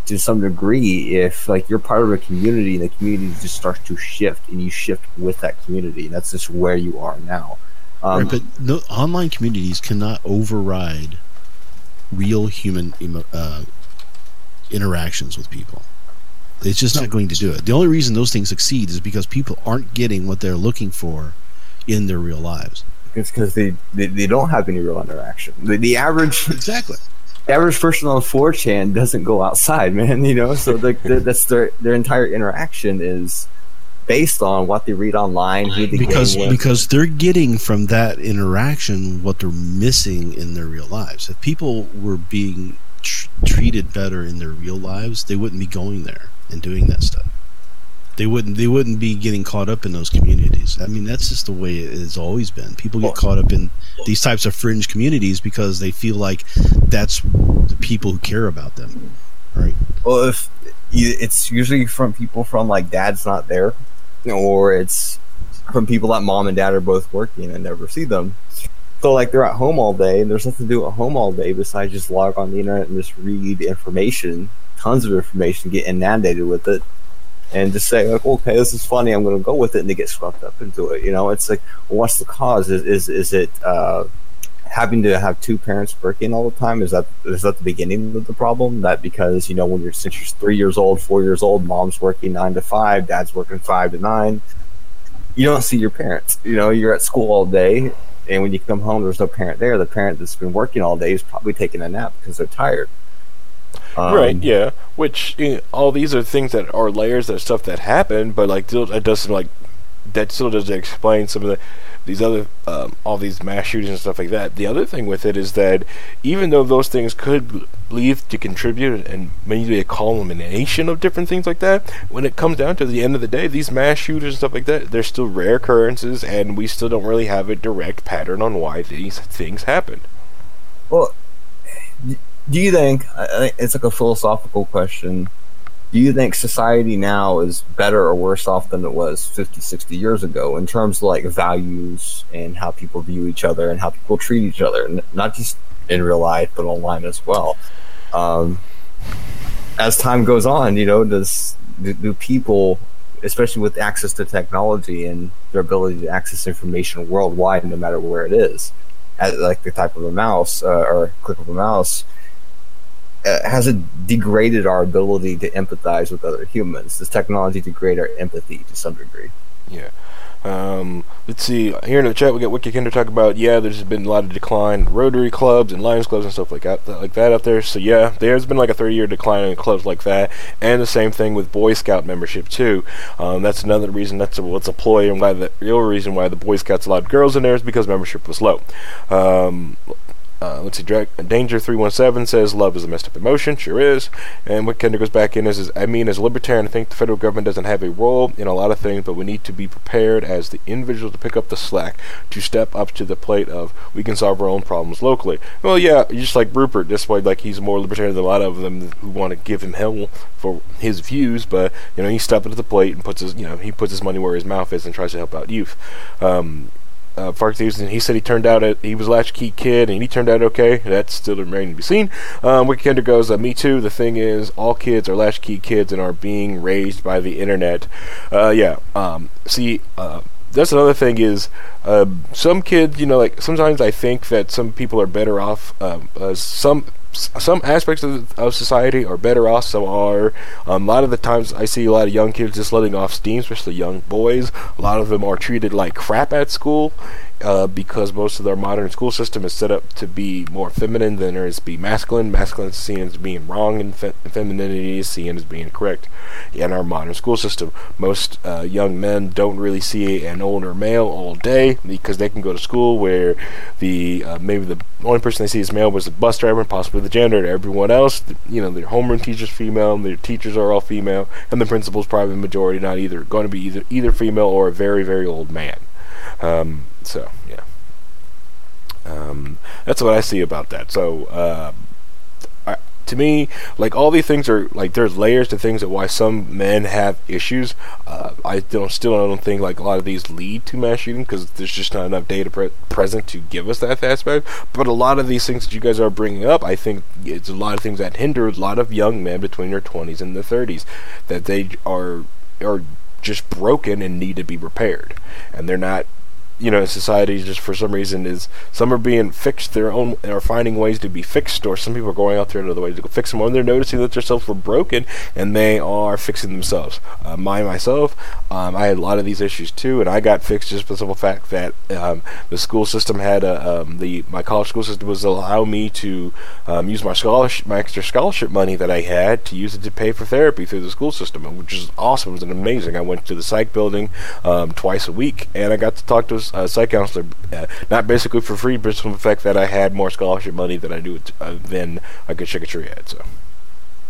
to some degree if like you're part of a community and the community just starts to shift and you shift with that community. and That's just where you are now. Um, right, but no, online communities cannot override real human uh, interactions with people. It's just not going to do it. The only reason those things succeed is because people aren't getting what they're looking for in their real lives. It's because they, they, they don't have any real interaction. The, the average exactly the average person on 4chan doesn't go outside, man. You know, so the, the, that's their their entire interaction is based on what they read online, who they because because they're getting from that interaction what they're missing in their real lives. If people were being tr- treated better in their real lives, they wouldn't be going there and doing that stuff. They wouldn't. They wouldn't be getting caught up in those communities. I mean, that's just the way it has always been. People get caught up in these types of fringe communities because they feel like that's the people who care about them, right? Well, if you, it's usually from people from like dad's not there, or it's from people that mom and dad are both working and never see them. So like they're at home all day and there's nothing to do at home all day besides just log on the internet and just read information, tons of information, get inundated with it, and just say like, okay, this is funny, I'm going to go with it, and they get swept up into it. You know, it's like, what's the cause? Is is is it uh, having to have two parents working all the time? Is that is that the beginning of the problem? That because you know when you're since you're three years old, four years old, mom's working nine to five, dad's working five to nine. You don't see your parents. You know, you're at school all day, and when you come home, there's no parent there. The parent that's been working all day is probably taking a nap because they're tired. Um, right. Yeah. Which you know, all these are things that are layers of stuff that happen, but like it doesn't like that still doesn't explain some of the these other um, all these mass shootings and stuff like that. The other thing with it is that even though those things could lead to contribute and maybe a culmination of different things like that, when it comes down to the end of the day, these mass shooters and stuff like that, they're still rare occurrences, and we still don't really have a direct pattern on why these things happen. Well, do you think it's like a philosophical question? do you think society now is better or worse off than it was 50 60 years ago in terms of like values and how people view each other and how people treat each other not just in real life but online as well um, as time goes on you know does do, people especially with access to technology and their ability to access information worldwide no matter where it is at like the type of a mouse uh, or click of a mouse uh, has it degraded our ability to empathize with other humans? Does technology degrade our empathy to some degree? Yeah. Um, let's see. Here in the chat, we got Wiki Kinder talk about yeah. There's been a lot of decline, Rotary clubs and Lions clubs and stuff like that, like that out there. So yeah, there's been like a 30 year decline in clubs like that, and the same thing with Boy Scout membership too. Um, that's another reason. That's a, what's a ploy, and why the real reason why the Boy Scouts allowed girls in there is because membership was low. Um, uh, let's see, Danger three one seven says love is a messed up emotion. Sure is. And what Kendra goes back in is, is, I mean, as a libertarian, I think the federal government doesn't have a role in a lot of things, but we need to be prepared as the individual to pick up the slack, to step up to the plate of we can solve our own problems locally. Well, yeah, just like Rupert, this way, like he's more libertarian than a lot of them who want to give him hell for his views, but you know, he steps up to the plate and puts his, you know, he puts his money where his mouth is and tries to help out youth. Um, uh, Fark he said he turned out a, he was latchkey kid and he turned out okay. That's still remaining to be seen. Um, Wikikender goes, uh, me too. The thing is, all kids are latchkey kids and are being raised by the internet. Uh, yeah. Um, see, uh, that's another thing is uh, some kids, you know, like sometimes I think that some people are better off. Um, uh, some some aspects of, of society are better off, some are. Um, a lot of the times, I see a lot of young kids just letting off steam, especially young boys. A lot of them are treated like crap at school. Uh, because most of their modern school system is set up to be more feminine than it is to be masculine. Masculine is seen as being wrong, and fe- femininity is seen as being correct in our modern school system. Most uh, young men don't really see an older male all day because they can go to school where the uh, maybe the only person they see as male was the bus driver and possibly the janitor. Everyone else, you know, their homeroom teacher's female, and their teachers are all female, and the principal's probably the majority, not either going to be either either female or a very very old man. Um, so yeah, um, that's what I see about that. So. Uh, I, to me, like all these things are like there's layers to things that why some men have issues. Uh, I don't still don't think like a lot of these lead to mass shooting because there's just not enough data pre- present to give us that aspect. But a lot of these things that you guys are bringing up, I think it's a lot of things that hinder a lot of young men between their 20s and their 30s that they are are just broken and need to be repaired, and they're not you know, society just for some reason is some are being fixed their own are finding ways to be fixed, or some people are going out there another way to go fix them, or they're noticing that their selves were broken and they are fixing themselves. Uh, my myself, um, I had a lot of these issues too, and I got fixed just for the simple fact that um, the school system had a um, the my college school system was allow me to um, use my scholarship, my extra scholarship money that I had to use it to pay for therapy through the school system, which is awesome. It was amazing. I went to the psych building um, twice a week, and I got to talk to uh, psych counselor, uh, not basically for free, but from the fact that I had more scholarship money than I do uh, than I could shake a tree at. So.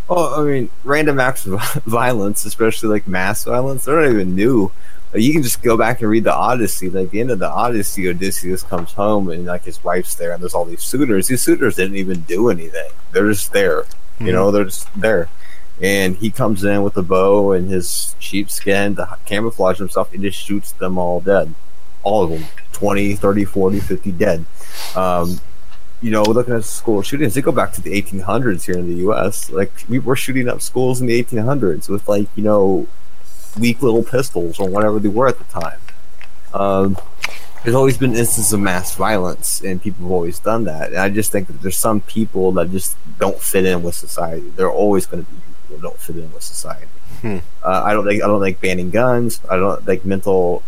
Well, I mean, random acts of violence, especially like mass violence, they're not even new. Like, you can just go back and read the Odyssey. Like the end of the Odyssey, Odysseus comes home and like his wife's there, and there's all these suitors. These suitors didn't even do anything; they're just there. Mm-hmm. You know, they're just there. And he comes in with a bow and his sheepskin to camouflage himself. and just shoots them all dead all of them 20 30 40 50 dead. Um, you know looking at school shootings they go back to the 1800s here in the us like we were shooting up schools in the 1800s with like you know weak little pistols or whatever they were at the time. Um, there's always been instances of mass violence and people have always done that. And i just think that there's some people that just don't fit in with society. There are always going to be people that don't fit in with society. Hmm. uh, i don't think i don't think banning guns. I don't like mental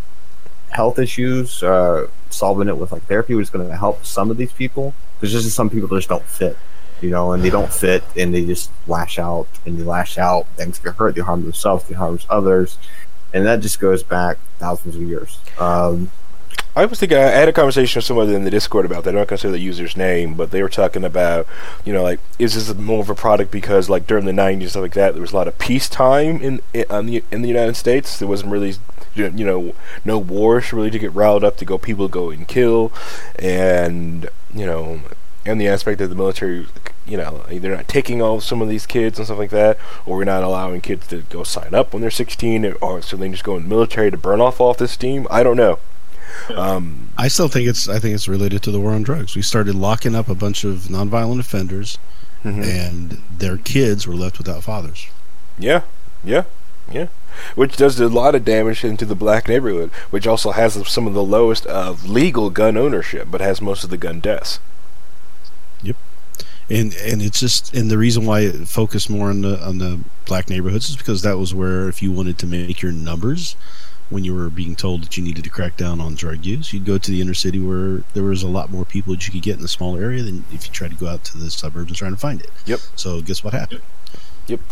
health issues, uh, solving it with like therapy was going to help some of these people. There's just some people just don't fit, you know, and they don't fit and they just lash out and they lash out. Things get hurt, they harm themselves, they harm others, and that just goes back thousands of years. Um, I was thinking, I had a conversation with someone in the Discord about that. I'm not to say the user's name, but they were talking about, you know, like, is this more of a product because, like, during the 90s and stuff like that, there was a lot of peacetime in in, the, in the United States. There wasn't really you know no wars really to get riled up to go people go and kill and you know and the aspect of the military you know they're not taking all some of these kids and stuff like that or we're not allowing kids to go sign up when they're 16 or so they just go in the military to burn off off this steam i don't know um, I still think it's I think it's related to the war on drugs. We started locking up a bunch of nonviolent offenders, mm-hmm. and their kids were left without fathers. Yeah, yeah, yeah which does a lot of damage into the black neighborhood, which also has some of the lowest of legal gun ownership, but has most of the gun deaths. Yep, and and it's just and the reason why it focused more on the on the black neighborhoods is because that was where if you wanted to make your numbers when you were being told that you needed to crack down on drug use, you'd go to the inner city where there was a lot more people that you could get in a small area than if you tried to go out to the suburbs and trying to find it. Yep. So guess what happened? Yep.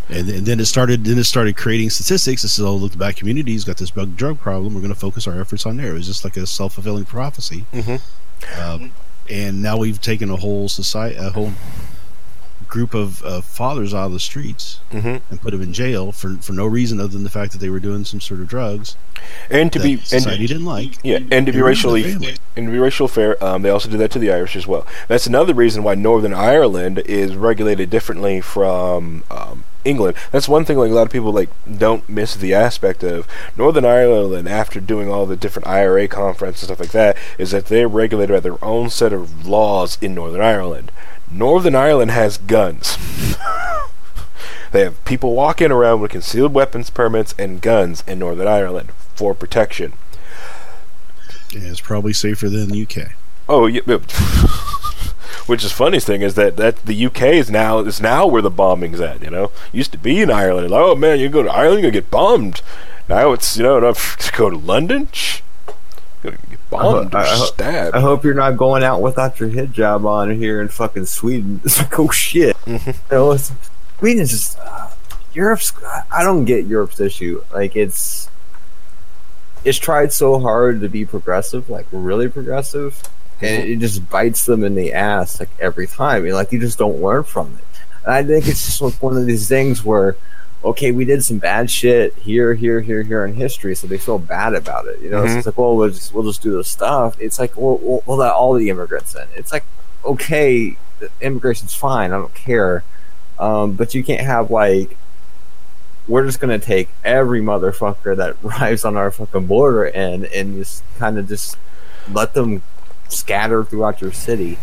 And, and, then it started. Then it started creating statistics. This is oh look, the black community's got this bug drug problem. We're going to focus our efforts on there. It was just like a self fulfilling prophecy. Mm-hmm. Um, and now we've taken a whole society, a whole group of uh, fathers out of the streets mm-hmm. and put them in jail for for no reason other than the fact that they were doing some sort of drugs. And to be society and, didn't like. Yeah, and to be racially and to be racial fair, um, they also did that to the Irish as well. That's another reason why Northern Ireland is regulated differently from um, England. That's one thing like a lot of people like don't miss the aspect of Northern Ireland after doing all the different IRA conference and stuff like that is that they're regulated by their own set of laws in Northern Ireland. Northern Ireland has guns. they have people walking around with concealed weapons permits and guns in Northern Ireland for protection. Yeah, it's probably safer than the UK. Oh, yeah. which is funniest thing is that that the UK is now is now where the bombing's at. You know, used to be in Ireland. Like, oh man, you go to Ireland, you get bombed. Now it's you know enough to go to London. Shh, gonna bombed I or ho- I ho- I hope you're not going out without your hijab on here in fucking Sweden. It's like, oh shit. Mm-hmm. You know, it's, Sweden's just uh, Europe's. I don't get Europe's issue. Like it's it's tried so hard to be progressive, like really progressive, and Mm-hmm. it just bites them in the ass like every time. And, like you just don't learn from it. And I think it's just like one of these things where. Okay, we did some bad shit here, here, here, here in history, so they feel bad about it. You know, Mhm. so it's like, well, we'll just we'll just do the stuff. It's like, well, we'll, we'll let all the immigrants in. It's like, okay, immigration's fine. I don't care, um, but you can't have like we're just gonna take every motherfucker that arrives on our fucking border and and just kind of just let them scatter throughout your city.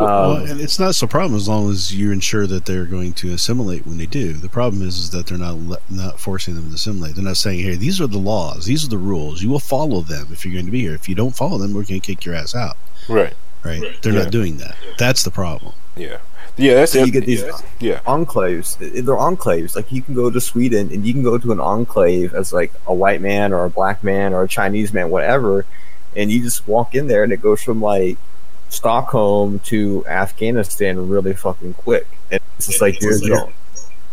Well, Um, and it's not so problem as long as you ensure that they're going to assimilate when they do. The problem is, is that they're not le- not forcing them to assimilate. They're not saying, "Hey, these are the laws. These are the rules. You will follow them if you're going to be here. If you don't follow them, we're going to kick your ass out." right. Right? They're Yeah. not doing that. That's the problem. Yeah. Yeah. That's so it. you get these Yeah. enclaves. They're enclaves. Like you can go to Sweden and you can go to an enclave as like a white man or a black man or a Chinese man, whatever, and you just walk in there and it goes from like Stockholm to Afghanistan really fucking quick. And it's just like you're, you're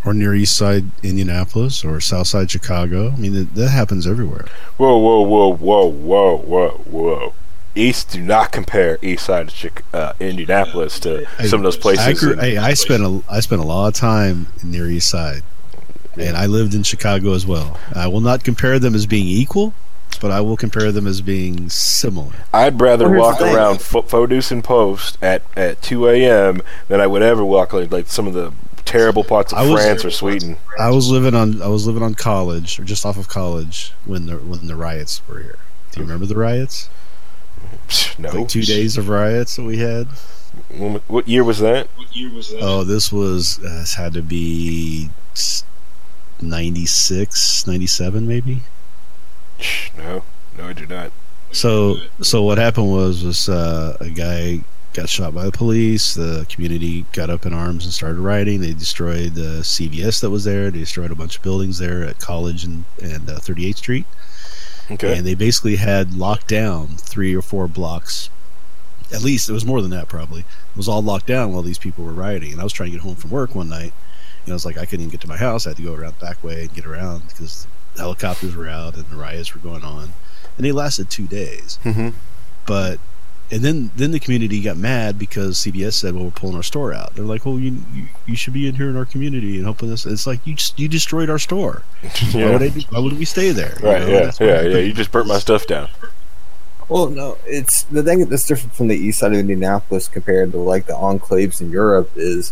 Or near East Side Indianapolis or South Side Chicago. I mean, that, that happens everywhere. Whoa, whoa, whoa, whoa, whoa, whoa, whoa. East do not compare East Side of Chic- uh, Indianapolis to Hey, some of those places. I, grew, in- hey, I spent a I spent a lot of time near East Side, and I lived in Chicago as well. I will not compare them as being equal, but I will compare them as being similar. I'd rather Well, here's walk around Fo- Foduce and Post at, at 2 a.m. than I would ever walk like, like some of the terrible parts of I was- France or Sweden. I was living on I was living on college or just off of college when the when the riots were here. Do you remember the riots? No. Like two days of riots that we had. When- What year was that? Oh, this was uh, this had to be 96, 97 maybe. No. No, I do not. So so what happened was was uh, a guy got shot by the police. The community got up in arms and started rioting. They destroyed the CVS that was there. They destroyed a bunch of buildings there at College and and uh, 38th Street. Okay. And they basically had locked down three or four blocks. At least it was more than that. Probably it was all locked down while these people were rioting. And I was trying to get home from work one night. And I was like, I couldn't even get to my house. I had to go around the back way and get around because helicopters were out and the riots were going on. And they lasted two days hmm but and then then the community got mad because CVS said, "Well, we're pulling our store out." They're like, "Well, you you, you should be in here in our community and helping us." It's like you just you destroyed our store. Why would I do, why would we stay there? You Right, know, yeah, that's yeah, yeah. You just burnt my stuff down. Well, no, it's the thing that's different from the east side of Indianapolis compared to like the enclaves in Europe is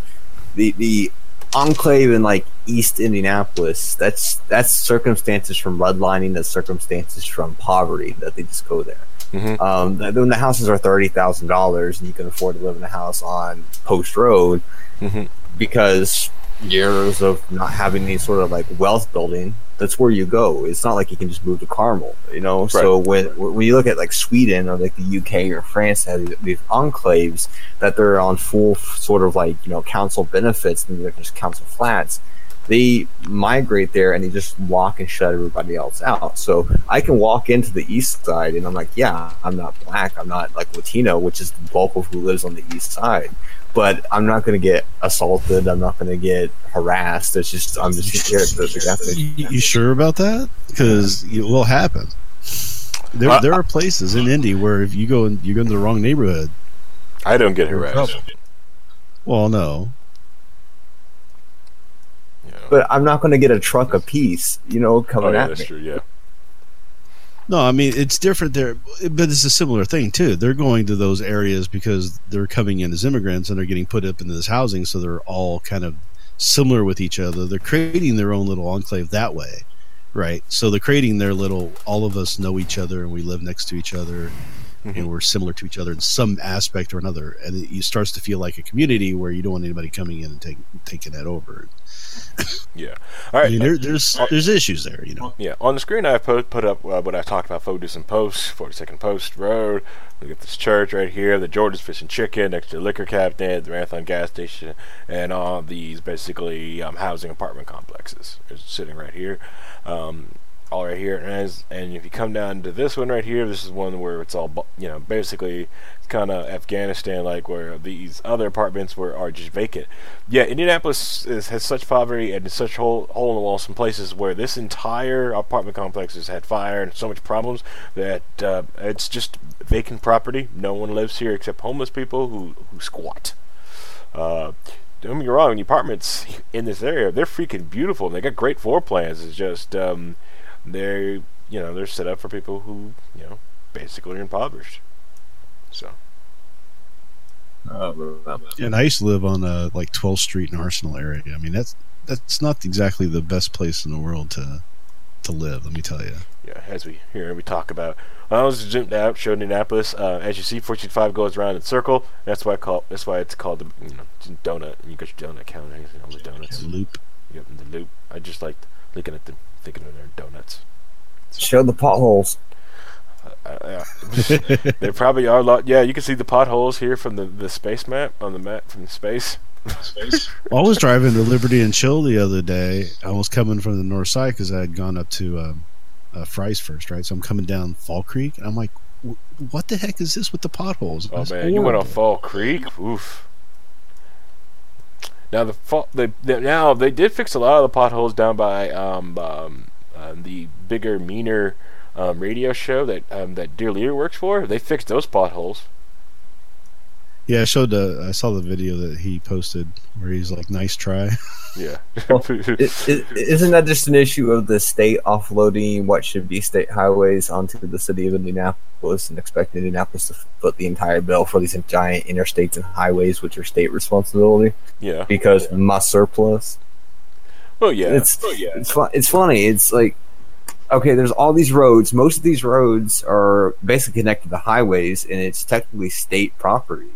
the the enclave in like East Indianapolis. That's that's circumstances from redlining, that's circumstances from poverty that they just go there. Mhm. Um, when the houses are thirty thousand dollars and you can afford to live in a house on Post Road Mhm. because years of not having any sort of like wealth building, that's where you go. It's not like you can just move to Carmel, you know. So when when you look at like Sweden or like the UK or France, that have these- these enclaves that they're on full sort of like you know council benefits and they're just council flats. They migrate there and they just lock and shut everybody else out. So I can walk into the east side and I'm like, yeah, I'm not black, I'm not like Latino, which is the bulk of who lives on the east side but I'm not going to get assaulted. I'm not going to get harassed. It's just I'm just here. The, the gas station. You, you sure about that? Because it will happen. There, Uh, there are places in Indy where if you go and you go into the wrong neighborhood, I don't get harassed. trouble. Well, no, You know. But I'm not going to get a truck apiece, you know, Oh, coming yeah, at that's me. true. Yeah. No. I mean, it's different there, but it's a similar thing too. They're going to those areas because they're coming in as immigrants and they're getting put up into this housing, so they're all kind of similar with each other. They're creating their own little enclave that way, right? So they're creating their little. All of us know each other and we live next to each other. And we're similar to each other in some aspect or another, and it, starts to feel like a community where you don't want anybody coming in and take, taking that over. Yeah. all right. I mean, there, there's there's issues there, you know. Yeah, on the screen I put put up uh, what I talked about. Foduson Post, 42nd Post Road. Look at this church right here, the George's Fish and Chicken next to the liquor cabinet, the Marathon gas station, and all these basically um, housing apartment complexes. It's sitting right here. Um, all right here, and, as, and if you come down to this one right here, this is one where it's all you know basically kind of Afghanistan like, where these other apartments were are just vacant. Yeah, Indianapolis is, has such poverty and such hole hole in the wall some places where this entire apartment complex has had fire and so much problems that uh, it's just vacant property. No one lives here except homeless people who who squat. Uh, don't get me wrong, the apartments in this area they're freaking beautiful and they got great floor plans. It's just um, they're you know they're set up for people who you know basically are impoverished. So And I used to live on uh, like 12th Street in Arsenal area. I mean, that's that's not exactly the best place in the world to to live. Let me tell you. yeah, as we here we talk about, when I was zoomed out, showed Indianapolis. Uh, as you see, 425 goes around in a circle. That's why I call. That's why it's called the you know donut. You got your donut count, anything all the donuts. Loop. You have the loop. I just like looking at them, thinking of their donuts. Show the potholes. Uh, yeah. there probably are a lot. Yeah, you can see the potholes here from the, the space map on the map from space. I was driving to Liberty and Chill the other day. I was coming from the north side because I had gone up to um, uh, Fry's first, right? So I'm coming down Fall Creek, and I'm like, "Wh- "What the heck is this with the potholes?" Oh That's man, you went on. Fall Creek. Oof. Now the fall, they, they now they did fix a lot of the potholes down by um, um, uh, the bigger, meaner um, radio show that um, that Dear Leader works for. They fixed those potholes. Yeah, I showed. The, I saw the video that he posted where he's like, "Nice try." Yeah. Well, It, it, isn't that just an issue of the state offloading what should be state highways onto the city of Indianapolis and expecting Indianapolis to foot the entire bill for these giant interstates and highways, which are state responsibility yeah. because my surplus. Oh yeah. It's it's fun, it's funny. It's like okay, there's all these roads. Most of these roads are basically connected to highways, and it's technically state property.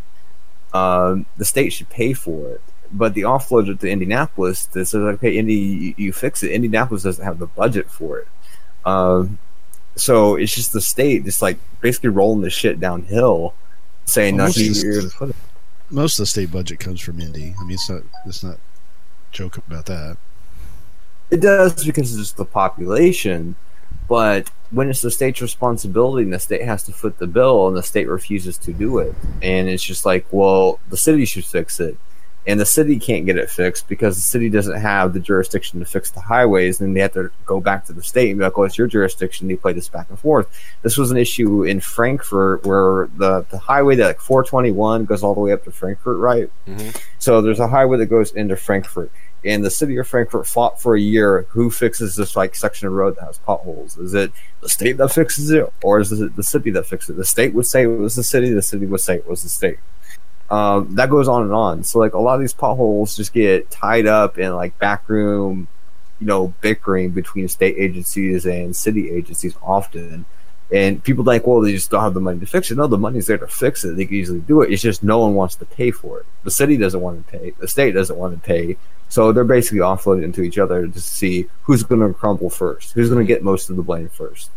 Um, the state should pay for it, but the offload it to Indianapolis. This is okay, Indy, you, you fix it. Indianapolis doesn't have the budget for it. Um, so it's just the state just like basically rolling the shit downhill, saying Well, nothing. most of the- put it. Most of the state budget comes from Indy. I mean, it's not. It's not joke about that. It does because it's just the population, but when it's the state's responsibility and the state has to foot the bill and the state refuses to do it, and it's just like, well, the city should fix it, and the city can't get it fixed because the city doesn't have the jurisdiction to fix the highways, and they have to go back to the state and be like, "Oh, it's your jurisdiction." They play this back and forth. This was an issue in Frankfort where the the highway that like 421 goes all the way up to Frankfort, right? Mhm. So there's a highway that goes into Frankfort and the city of Frankfort fought for a year who fixes this like section of road that has potholes. Is it the state that fixes it, or is it the city that fixes it? The state would say it was the city. The city would say it was the state. Um, that goes on and on. So like a lot of these potholes just get tied up in like backroom, you know, bickering between state agencies and city agencies often. And people think, well, they just don't have the money to fix it. No, the money's there to fix it. They can easily do it. It's just no one wants to pay for it. The city doesn't want to pay. The state doesn't want to pay. So they're basically offloading into each other to see who's going to crumble first, who's going to get most of the blame first.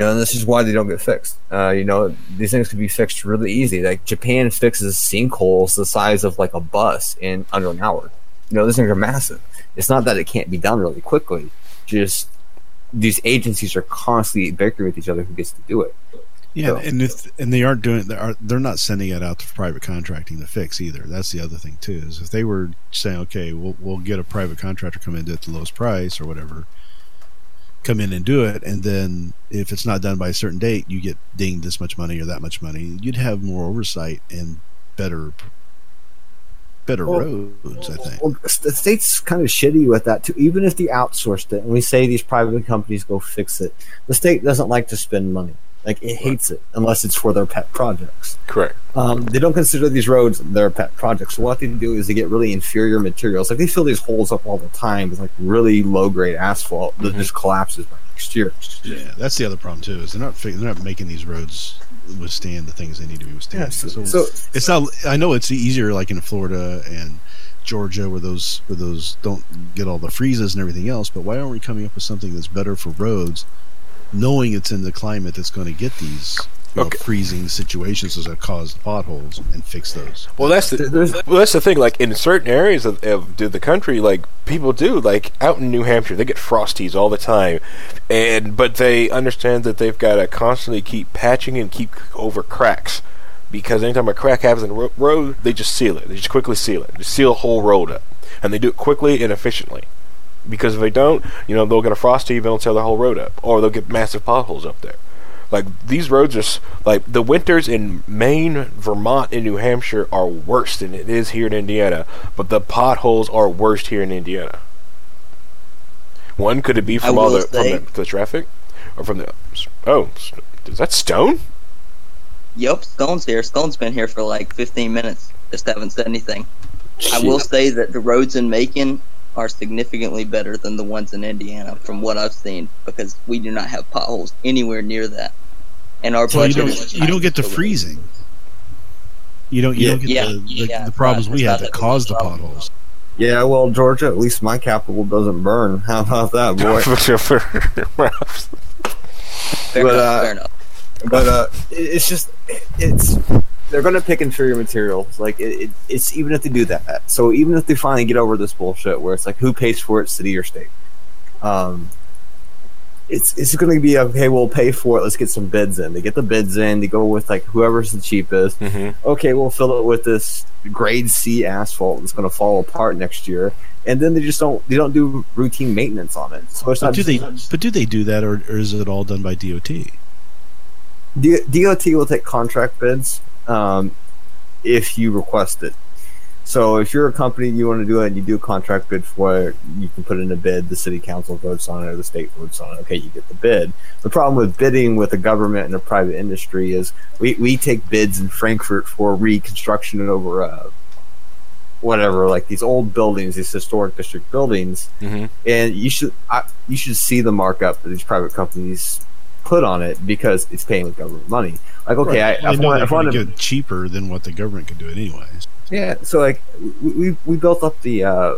And this is why they don't get fixed. Uh, you know, these things can be fixed really easy. Like Japan fixes sinkholes the size of like a bus in under an hour. You know, these things are massive. It's not that it can't be done really quickly. Just these agencies are constantly bickering with each other who gets to do it. Yeah, So- and if and they aren't doing they are they're not sending it out to private contracting to fix either. That's the other thing too. Is if they were saying, okay, we'll we'll get a private contractor come in do it at the lowest price or whatever, come in and do it, and then if it's not done by a certain date, you get dinged this much money or that much money. You'd have more oversight and better better Well- roads. I think. Well, the state's kind of shitty with that too. Even if they outsourced it, and we say these private companies go fix it, the state doesn't like to spend money. Like it hates it unless it's for their pet projects. Correct. Um, they don't consider these roads their pet projects. So what they do is they get really inferior materials. Like they fill these holes up all the time with like really low grade asphalt that Mhm. just collapses by next year. Yeah, that's the other problem too. Is they're not they're not making these roads withstand the things they need to be withstanding. Yeah, so- so, so- it's not. I know it's easier like in Florida and Georgia where those where those don't get all the freezes and everything else. But why aren't we coming up with something that's better for roads, knowing it's in the climate that's going to get these you know, Okay. freezing situations that cause potholes and fix those. Well, that's the well, that's the thing. Like in certain areas of, of the the country, like people do, like out in New Hampshire, they get frosties all the time, and but they understand that they've got to constantly keep patching and keep over cracks, because anytime a crack happens in the road, they just seal it. They just quickly seal it. They seal a whole road up, and they do it quickly and efficiently. Because if they don't, you know, they'll get a frosty, and they'll tear the whole road up, or they'll get massive potholes up there. Like these roads are like the winters in Maine, Vermont, and New Hampshire are worse than it is here in Indiana, but the potholes are worst here in Indiana. One could it be from all the from the, the traffic, or from the oh, is that stone? Yep, Stone's here. Stone's been here for like 15 minutes. Just haven't said anything. I will say that the roads in Macon are significantly better than the ones in Indiana, from what I've seen, because we do not have potholes anywhere near that. And our So you don't you don't get the freezing. You don't you Yeah. don't get Yeah, the, the, yeah, the problems it's we have that that cause the problem. potholes. Yeah, well, Georgia, at least my capital doesn't burn. How about that, boy? Fair But, enough, uh, fair enough. but uh, it's just it's they're going to pick inferior materials. Like it, it, it's even if they do that. So even if they finally get over this bullshit, where it's like who pays for it, city or state, um, it's it's going to be okay. We'll pay for it. Let's get some bids in. They get the bids in. They go with like whoever's the cheapest. hmm Okay, we'll fill it with this grade C asphalt that's going to fall apart next year. And then they just don't they don't do routine maintenance on it. So it's But not do they just- but do they do that or, or is it all done by DOT? D- DOT will take contract bids um, if you request it. So if you're a company, you want to do it, and you do a contract bid for it, you can put in a bid. The city council votes on it, or the state votes on it. Okay, you get the bid. The problem with bidding with the government and the private industry is we, we take bids in Frankfort for reconstruction over uh, whatever, like these old buildings, these historic district buildings hmm and you should I, you should see the markup that these private companies put on it because it's paying with government money. Like, okay, Right. I, I, know want, they're I want gonna get cheaper than what the government can do it anyways. yeah. So like, we, we we built up the uh,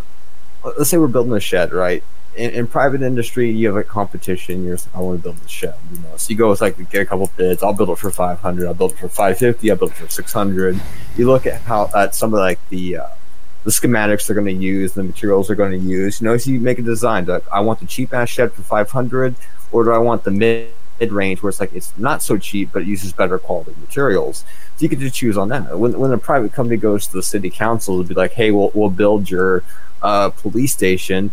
let's say we're building a shed, right? In, in private industry, you have a competition. You're, I want to build a shed, you know. So you go with like we get a couple bids. I'll build it for five hundred. I'll build it for five fifty. I'll build it for six hundred. You look at how at some of like the uh, the schematics they're going to use, the materials they're going to use. You know, so you make a design. Like, I want the cheap ass shed for five hundred, or do I want the mid mid range where it's like it's not so cheap but it uses better quality materials? So you could just choose on that. When when a private company goes to the city council to be like, hey, we'll we'll build your uh, police station,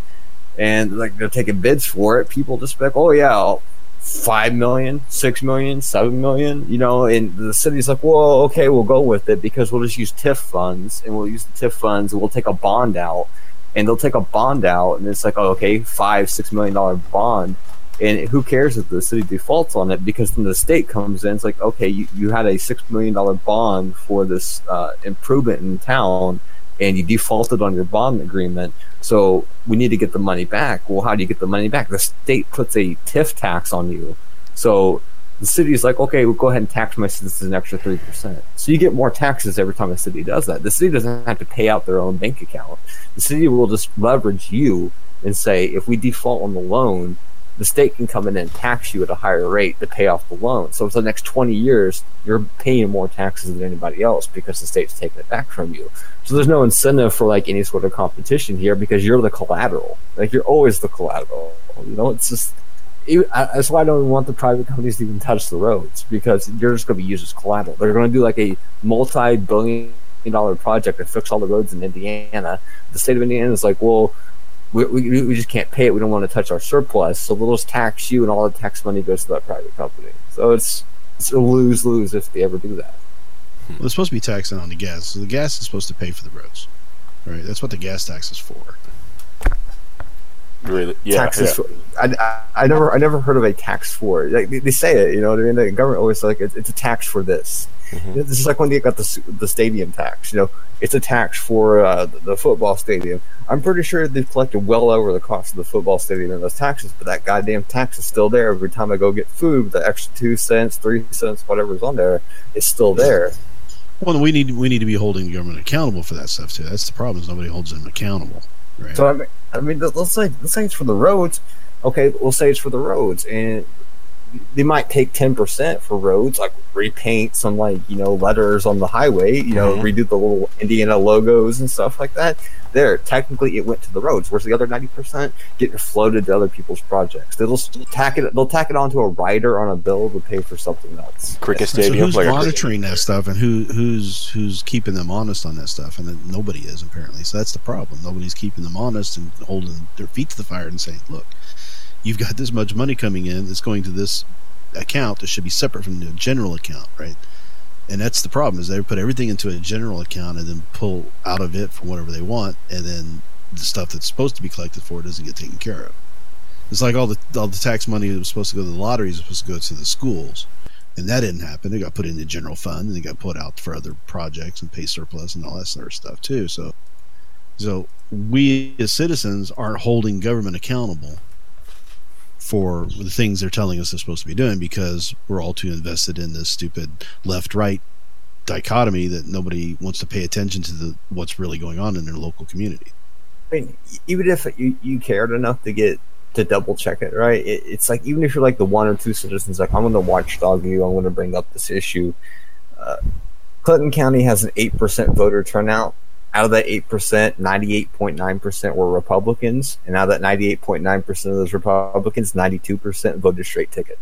and like they're taking bids for it, people just like, oh yeah. Five million, six million, seven million, you know, and the city's like, well, okay, we'll go with it because we'll just use TIF funds and we'll use the TIF funds and we'll take a bond out and they'll take a bond out and it's like, oh, okay, five, six million dollar bond. And who cares if the city defaults on it because then the state comes in. It's like, okay, you, you had a six million dollar bond for this uh, improvement in town and you defaulted on your bond agreement. So we need to get the money back. Well, how do you get the money back? The state puts a TIF tax on you. So the city is like, okay, we'll go ahead and tax my citizens an extra 3%. So you get more taxes every time a city does that. The city doesn't have to pay out their own bank account. The city will just leverage you and say, if we default on the loan, the state can come in and tax you at a higher rate to pay off the loan. So for the next 20 years, you're paying more taxes than anybody else because the state's taking it back from you. So there's no incentive for like any sort of competition here because you're the collateral. Like you're always the collateral. You know, it's just that's why I don't want the private companies to even touch the roads because you're just going to be used as collateral. They're going to do like a multi-billion dollar project to fix all the roads in Indiana. The state of Indiana is like, well, we, we, we just can't pay it. We don't want to touch our surplus, so we'll just tax you, and all the tax money goes to that private company. So it's it's a lose lose if they ever do that. Well, they're supposed to be taxing on the gas, so the gas is supposed to pay for the roads, right? That's what the gas tax is for. Really? Yeah. taxes. yeah. For, I, I, I never I never heard of a tax for it. Like they, they say it, you know what I mean? The government always like it's, it's a tax for this. Know, This is like when they got the the stadium tax. You know, it's a tax for uh, the- the football stadium. I'm pretty sure they've collected well over the cost of the football stadium in those taxes, but that goddamn tax is still there every time I go get food. The extra two cents, three cents, whatever's on there, is still there. Well, we need we need to be holding the government accountable for that stuff too. That's the problem. Is nobody holds them accountable, right? So I mean, I mean, let's say let's say it's for the roads. Okay, we'll say it's for the roads, and they might take ten percent for roads, like repaint some like you know letters on the highway, you know, Mhm. redo the little Indiana logos and stuff like that. There, technically, it went to the roads. Where's the other ninety percent getting floated to other people's projects? They'll s- tack it. They'll tack it onto a rider on a bill to pay for something else. Cricket So Stadium. who's like a- monitoring that stuff, and who who's who's keeping them honest on that stuff? And then nobody is apparently. So that's the problem. Nobody's keeping them honest and holding their feet to the fire and saying, "Look, you've got this much money coming in. that's going to this account that should be separate from the general account, right?" And that's the problem is they put everything into a general account and then pull out of it for whatever they want, and then the stuff that's supposed to be collected for doesn't get taken care of. It's like all the all the tax money that was supposed to go to the lottery is supposed to go to the schools and that didn't happen. It got put in the general fund, and they got put out for other projects and pay surplus and all that sort of stuff too. So, so we as citizens aren't holding government accountable for the things they're telling us they're supposed to be doing because we're all too invested in this stupid left-right dichotomy that nobody wants to pay attention to the what's really going on in their local community. I mean, even if you, you cared enough to get to double check it, right? It, it's like even if you're like the one or two citizens, like I'm going to watchdog you, I'm going to bring up this issue. Uh, Clinton County has an eight percent voter turnout. Out of that eight percent, ninety-eight point nine percent were Republicans, and out of that ninety-eight point nine percent of those Republicans, ninety-two percent voted straight ticket.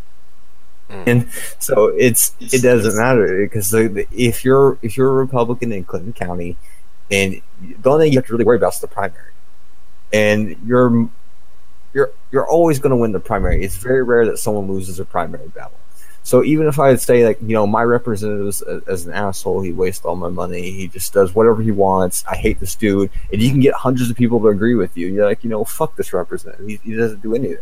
Hmm. And so it's it doesn't matter because the, the, if you're if you're a Republican in Clinton County, and the only thing you have to really worry about is the primary, and you're you're you're always going to win the primary. It's very rare that someone loses a primary battle. So even if I would say like you know my representative is as an asshole, he wastes all my money. He just does whatever he wants. I hate this dude, and you can get hundreds of people to agree with you. You're like you know fuck this representative. He, he doesn't do anything.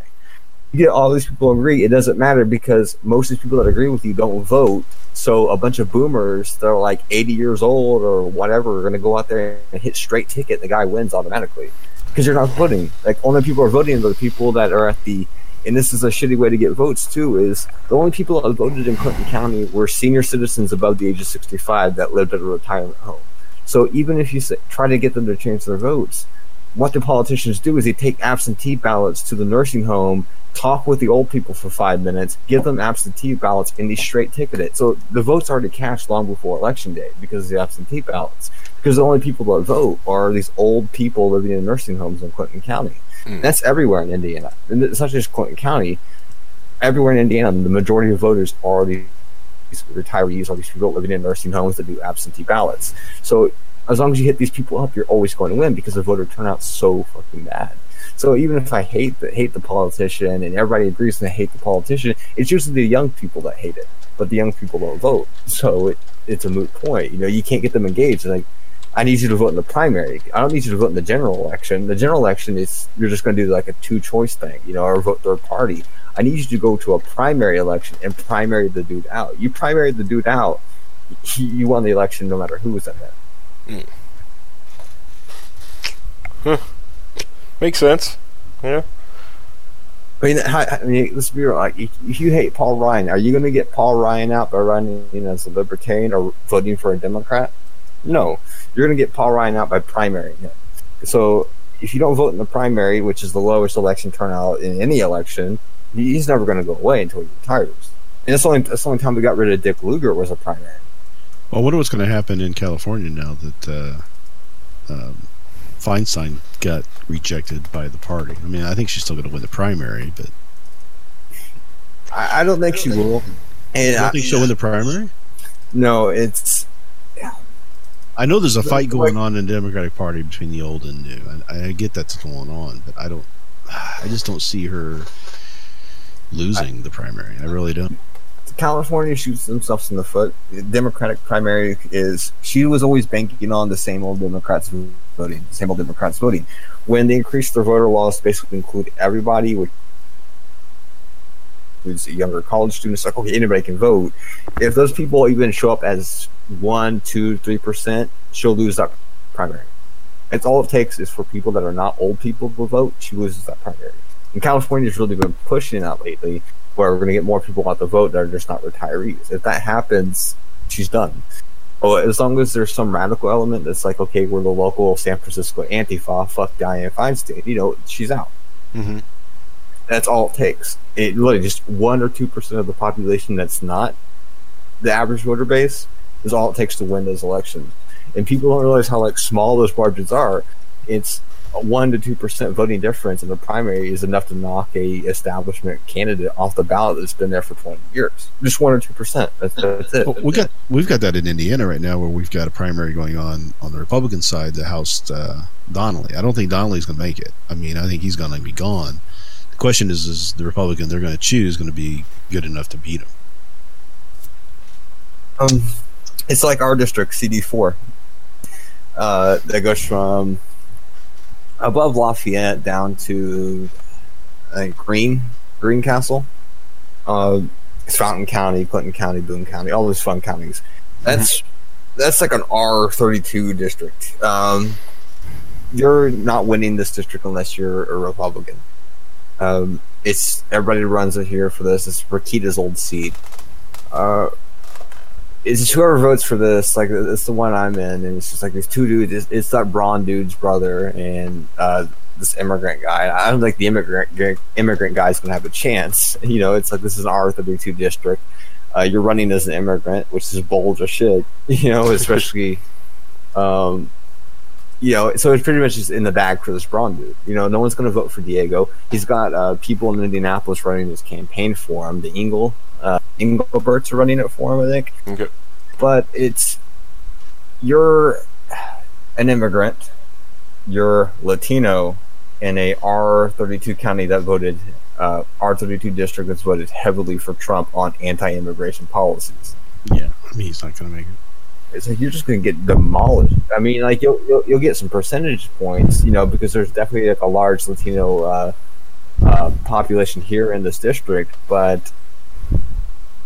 You get all these people agree. It doesn't matter because most of these people that agree with you don't vote. So a bunch of boomers that are like 80 years old or whatever are going to go out there and hit straight ticket. and The guy wins automatically because you're not voting. Like only people are voting are the people that are at the. And this is a shitty way to get votes too. Is the only people that voted in Clinton County were senior citizens above the age of 65 that lived at a retirement home. So even if you try to get them to change their votes, what the politicians do is they take absentee ballots to the nursing home, talk with the old people for five minutes, give them absentee ballots, and they straight ticket it. So the vote's are already cast long before election day because of the absentee ballots. Because the only people that vote are these old people living in nursing homes in Clinton County. Mm. That's everywhere in Indiana. And it's not just Clinton County. Everywhere in Indiana, the majority of voters are these retirees or these people living in nursing homes that do absentee ballots. So as long as you hit these people up, you're always going to win because the voter turnout's so fucking bad. So even if I hate the hate the politician and everybody agrees to hate the politician, it's usually the young people that hate it, but the young people don't vote. So it, it's a moot point. You know, you can't get them engaged. Like, I need you to vote in the primary. I don't need you to vote in the general election. The general election is you're just going to do like a two choice thing, you know, or vote third party. I need you to go to a primary election and primary the dude out. You primary the dude out, he, you won the election no matter who was in there. Hmm. Hmm. Makes sense. Yeah. I mean, how, I mean, let's be real. Like, if if you hate Paul Ryan, are you going to get Paul Ryan out by running as a Libertarian or voting for a Democrat? No, you're going to get Paul Ryan out by primary. So if you don't vote in the primary, which is the lowest election turnout in any election, he's never going to go away until he retires. And that's the only that's the only time we got rid of Dick Lugar was a primary. Well, I wonder what's going to happen in California now that uh, um, Feinstein got rejected by the party. I mean, I think she's still going to win the primary, but I, I don't think she will. And I, don't think she'll win the primary? no, it's I know there's a fight going on in the Democratic Party between the old and new, and I, I get that's going on, but I don't. I just don't see her losing the primary. I really don't. California shoots themselves in the foot. The Democratic primary is she was always banking on the same old Democrats voting, the same old Democrats voting. When they increased their voter laws basically include everybody, which includes younger college students. Like, okay, anybody can vote. If those people even show up as one, two, three percent, she'll lose that primary. It's all it takes is for people that are not old people to vote. She loses that primary. And California's really been pushing that lately, where we're going to get more people out to vote that are just not retirees. If that happens, she's done. Oh, as long as there's some radical element that's like, okay, we're the local San Francisco Antifa, fuck Dianne Feinstein, you know, she's out. Mm-hmm. That's all it takes. It literally just one or two percent of the population that's not the average voter base is all it takes to win those elections. And people don't realize how like small those margins are. It's one to two percent voting difference in the primary is enough to knock a establishment candidate off the ballot that's been there for twenty years. Just one or two percent. That's, that's it. Well, we got we've got that in Indiana right now, where we've got a primary going on on the Republican side that housed uh, Donnelly. I don't think Donnelly's going to make it. I mean, I think he's going to be gone. The question is, is the Republican they're going to choose going to be good enough to beat him? Um, it's like our district, CD four. Uh, that goes from above Lafayette down to think Green Greencastle. Uh, it's Fountain County, Clinton County, Boone County, all those fun counties. That's that's like an R thirty two district. Um, you're not winning this district unless you're a Republican. Um, it's everybody runs it here for this. It's Rokita's old seat. Uh, it's just whoever votes for this, like it's the one I'm in, and it's just like these two dudes. It's, it's that Braun dude's brother and uh, this immigrant guy. I don't think the immigrant immigrant guy's gonna have a chance. You know, it's like this is an R32 district. Uh, you're running as an immigrant, which is bold as shit. You know, especially, um, you know, so it's pretty much just in the bag for this Braun dude. You know, no one's gonna vote for Diego. He's got uh, people in Indianapolis running his campaign for him. The Engel uh, Engelbert's are running it for him, I think. Okay. But it's you're an immigrant, you're Latino in a R32 county that voted uh, R32 district that's voted heavily for Trump on anti-immigration policies. Yeah, I mean, he's not going to make it. It's like you're just going to get demolished. I mean, like you'll, you'll you'll get some percentage points, you know, because there's definitely like a large Latino uh, uh, population here in this district, but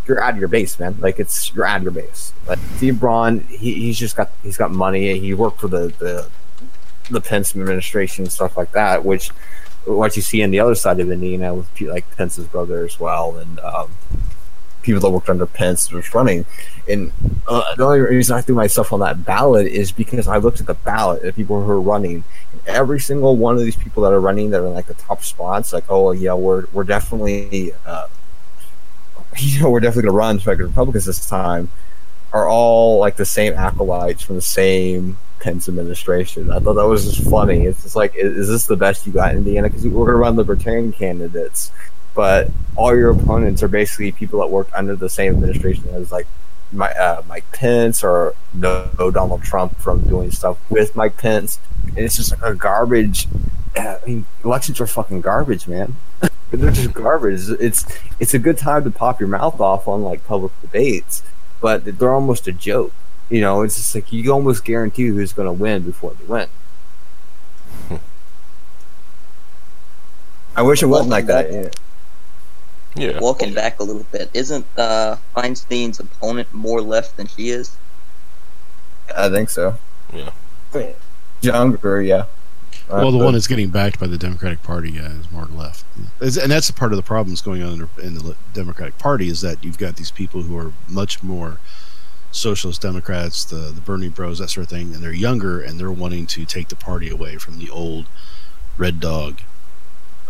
you're out of your base, man. Like it's you're out of your base. Like Steve Braun, he, he's just got he's got money. He worked for the the the Pence administration and stuff like that, which what you see on the other side of Indiana with like Pence's brother as well, and um, people that worked under Pence was running. And uh, the only reason I threw myself on that ballot is because I looked at the ballot and people who are running. And every single one of these people that are running that are in like the top spots, like oh yeah, we're we're definitely uh, you know we're definitely going to run for Republicans this time, are all like the same acolytes from the same Pence administration. I thought that was just funny. It's just like, is, is this the best you got in Indiana? Because we're going to run libertarian candidates, but all your opponents are basically people that worked under the same administration as like my, uh, Mike Pence or no, no Donald Trump from doing stuff with Mike Pence. And it's just a garbage. I mean, elections are fucking garbage, man. they're just garbage. It's it's a good time to pop your mouth off on like public debates, but they're almost a joke. You know, it's just like you almost guarantee who's going to win before they win. I wish it wasn't like that. Yeah. Yeah. Walking back a little bit, isn't uh, Feinstein's opponent more left than she is? I think so. Yeah. Younger, yeah. Uh, well, the one that's getting backed by the Democratic Party yeah, is more left, and that's a part of the problems going on in the, in the Democratic Party is that you've got these people who are much more socialist Democrats, the the Bernie Bros, that sort of thing, and they're younger and they're wanting to take the party away from the old red dog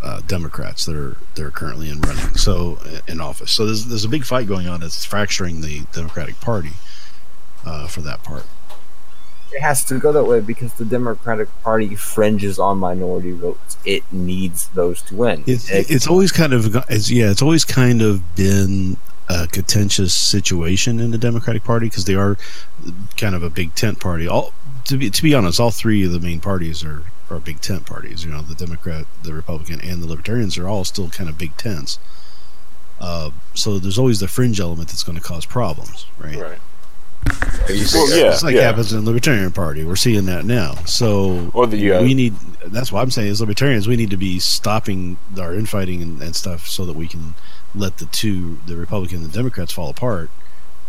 uh, Democrats that are that are currently in running so in office. So there's there's a big fight going on that's fracturing the Democratic Party uh, for that part. it has to go that way because the Democratic Party fringes on minority votes. It needs those to win. It's It- it's always kind of it's, yeah, it's always kind of been a contentious situation in the Democratic Party because they are kind of a big tent party. All to be to be honest, all three of the main parties are are big tent parties. You know, the Democrat, the Republican, and the Libertarians are all still kind of big tents. Uh, so there's always the fringe element that's going to cause problems, right? Right. you Well, yeah. It's like happens in the Libertarian Party. We're seeing that now. So Or the uh, we need. That's what I'm saying. As libertarians, we need to be stopping our infighting and, and stuff so that we can let the two, the Republican and the Democrats, fall apart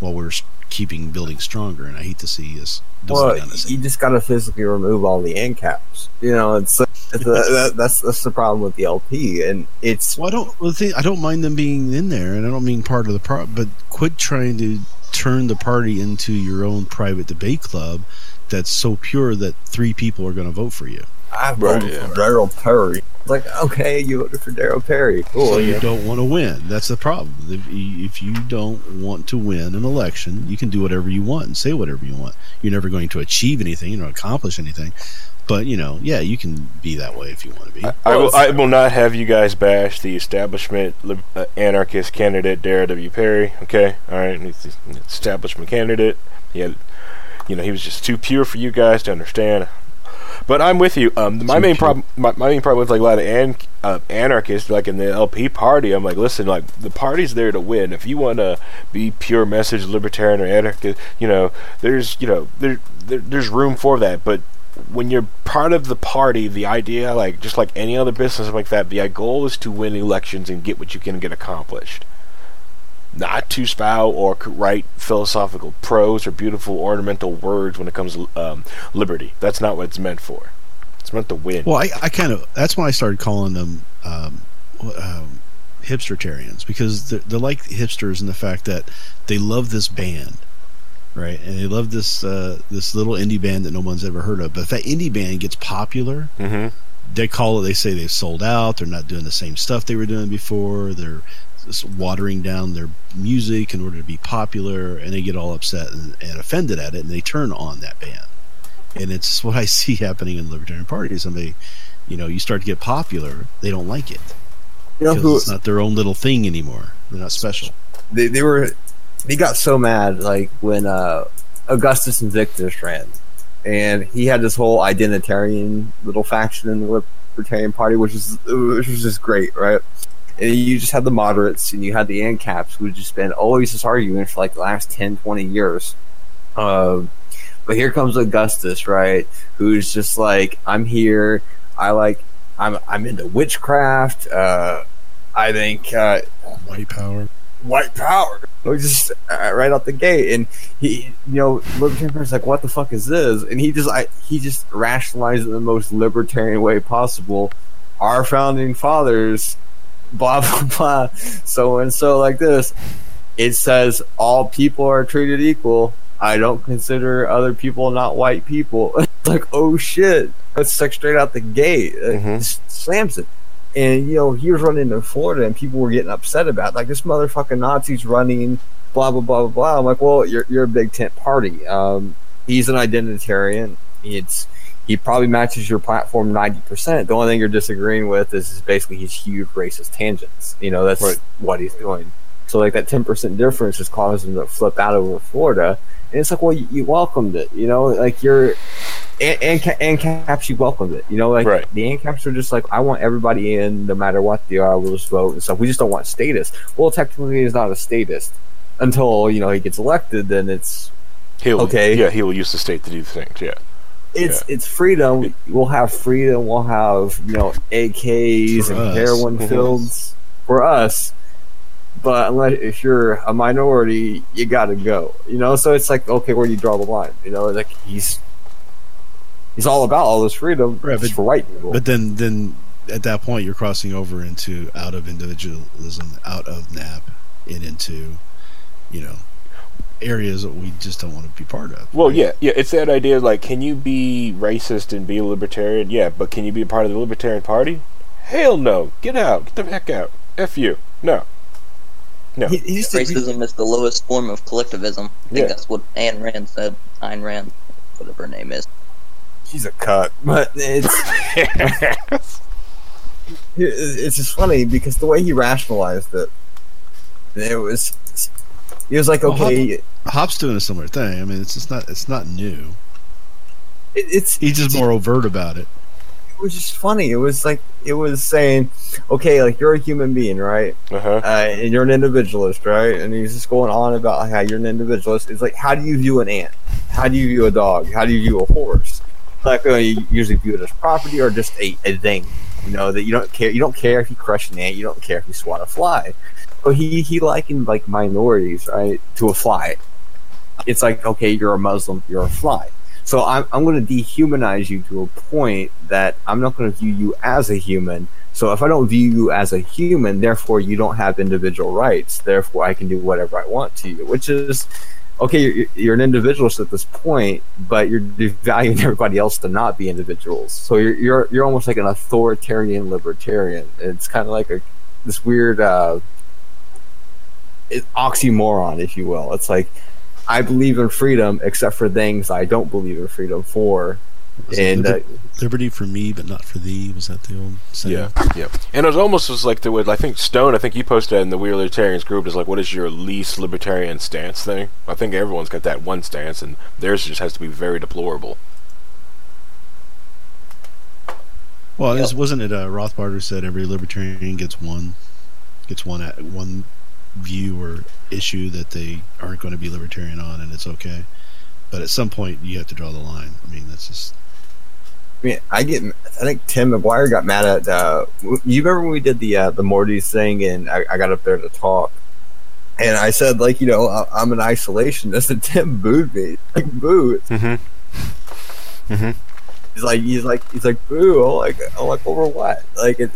while we're s- keeping building stronger. And I hate to see us. Well, this you just got to physically remove all the ANCAPs. You know, it's, it's that, that's that's the problem with the LP, and it's Well, I don't. Well, the thing, I don't mind them being in there, and I don't mean part of the pro. But quit trying to turn the party into your own private debate club that's so pure that three people are going to vote for you. I Right, voted yeah. for Darryl Perry. It's like, okay, you voted for Darryl Perry. Cool. so you you know. don't want to win. That's the problem. If you, if you don't want to win an election, you can do whatever you want and say whatever you want. You're never going to achieve anything. You don't accomplish anything. But you know, yeah, you can be that way if you want to be. I, I will, I will not have you guys bash the establishment uh, anarchist candidate Darryl W. Perry. Okay, all right, he's the establishment candidate. He had, you know, he was just too pure for you guys to understand. But I'm with you. Um, my main problem, my, my main problem with like a lot of an, uh, anarchists, like in the LP party, I'm like, listen, like the party's there to win. If you want to be pure message libertarian or anarchist, you know, there's, you know, there, there there's room for that. But when you're part of the party, the idea, like just like any other business like that, the goal is to win elections and get what you can get accomplished. Not to spout or write philosophical prose or beautiful ornamental words when it comes to um, liberty. That's not what it's meant for. It's meant to win. Well, I, I kind of that's when I started calling them um, um, hipstertarians because they're, they're like hipsters in the fact that they love this band, right? And they love this uh, this little indie band that no one's ever heard of. But if that indie band gets popular, mm-hmm. they call it. They say they've sold out. They're not doing the same stuff they were doing before. They're just watering down their music in order to be popular, and they get all upset and, and offended at it, and they turn on that band. And it's what I see happening in the Libertarian Party. Somebody, you know, you start to get popular, they don't like it You know who? it's not their own little thing anymore. They're not special. They, they were. They got so mad like when uh, Augustus Invictus ran, and he had this whole identitarian little faction in the Libertarian Party, which is which was just great, right? And you just had the moderates and you had the ANCAPs who just been always just arguing for like the last 10, 20 years. Um, but here comes Augustus, right? Who's just like, I'm here. I like, I'm, I'm into witchcraft. Uh, I think, uh, White power. white power. Just uh, right out the gate, and he, you know, libertarian's like, "What the fuck is this?" And he just, I, he just rationalized it in the most libertarian way possible. Our founding fathers, blah blah blah, so and so like this. It says all people are treated equal. I don't consider other people not white people. Like, oh shit, that's like straight out the gate. Mhm. slams it. And you know, he was running in Florida, and people were getting upset about it. like this motherfucking Nazi's running, blah blah blah blah blah. I'm like, well, you're you're a big tent party. Um, he's an identitarian. It's he probably matches your platform ninety percent. The only thing you're disagreeing with is, is basically his huge racist tangents. You know, that's Right. what he's doing. So like that ten percent difference just caused him to flip out over Florida. And it's like, well, you, you welcomed it. You know, like you're and, and, ANCAPs you welcomed it. You know, like Right. the ANCAPs are just like, I want everybody in, no matter what they are. We'll just vote and stuff. We just don't want status. Well, technically, he's not a statist until you know he gets elected. Then it's He'll, Okay. Yeah, he will use the state to do things. Yeah. It's it's freedom. We'll have freedom. We'll have you know AKs For and us. heroin Mhm. fields for us. But unless if you're a minority, you got to go. You know, so it's like okay, where do you draw the line? You know, like he's he's all about all this freedom Right, but- for white people. But then, then at that point, you're crossing over into out of individualism, out of NAP, and into, you know, areas that we just don't want to be part of. Well, yeah, yeah. It's that idea. Like, can you be racist and be a libertarian? Yeah, but can you be a part of the Libertarian Party? Hell no. Get out. Get the heck out. F you. No. No. He- he just- he- Racism is the lowest form of collectivism. I think Yeah. that's what Ayn Rand said. Ayn Rand, whatever her name is. She's a cut, but it's it's just funny because the way he rationalized it, it was he was like, Well, okay, Hop's doing a similar thing. I mean, it's just not it's not new. it, it's He's just more overt about it. it was just funny. It was like it was saying, okay, like you're a human being, right? uh-huh. Uh, and you're an individualist, right? And he's just going on about how you're an individualist. It's like, how do you view an ant? How do you view a dog? How do you view a horse? Like, uh, you usually view it as property or just a, a thing. You know that you don't care. You don't care if you crush an ant. You don't care if you swat a fly. So he he likened like minorities, right, to a fly. It's like okay, you're a Muslim, you're a fly. So I'm I'm going to dehumanize you to a point that I'm not going to view you as a human. So if I don't view you as a human, therefore you don't have individual rights. Therefore, I can do whatever I want to you, which is okay. You're, you're an individualist at this point, but you're devaluing everybody else to not be individuals. So you're you're you're almost like an authoritarian libertarian. It's kind of like a this weird uh, oxymoron, if you will. It's like I believe in freedom, except for things I don't believe in freedom for. Was it And uh, liberty for me, but not for thee. Was that the old saying? Yeah, yeah. And it was almost was like the way I think Stone. I think you posted that in the We Are Libertarians group. Is like, what is your least libertarian stance thing? I think everyone's got that one stance, and theirs just has to be very deplorable. Well, it was- wasn't it uh, Rothbard who said every libertarian gets one, gets one at one view or issue that they aren't going to be libertarian on, and it's okay. But at some point, you have to draw the line. I mean, that's just I mean, I get. I think Tim McGuire got mad at. Uh, you remember when we did the uh, the Morty's thing, and I, I got up there to talk, and I said like, you know, I, I'm an isolationist, and Tim booed me, like boo. Mm-hmm. Mm-hmm. He's like, he's like, he's like, boo. I'm like, I'm like, over what? Like, it,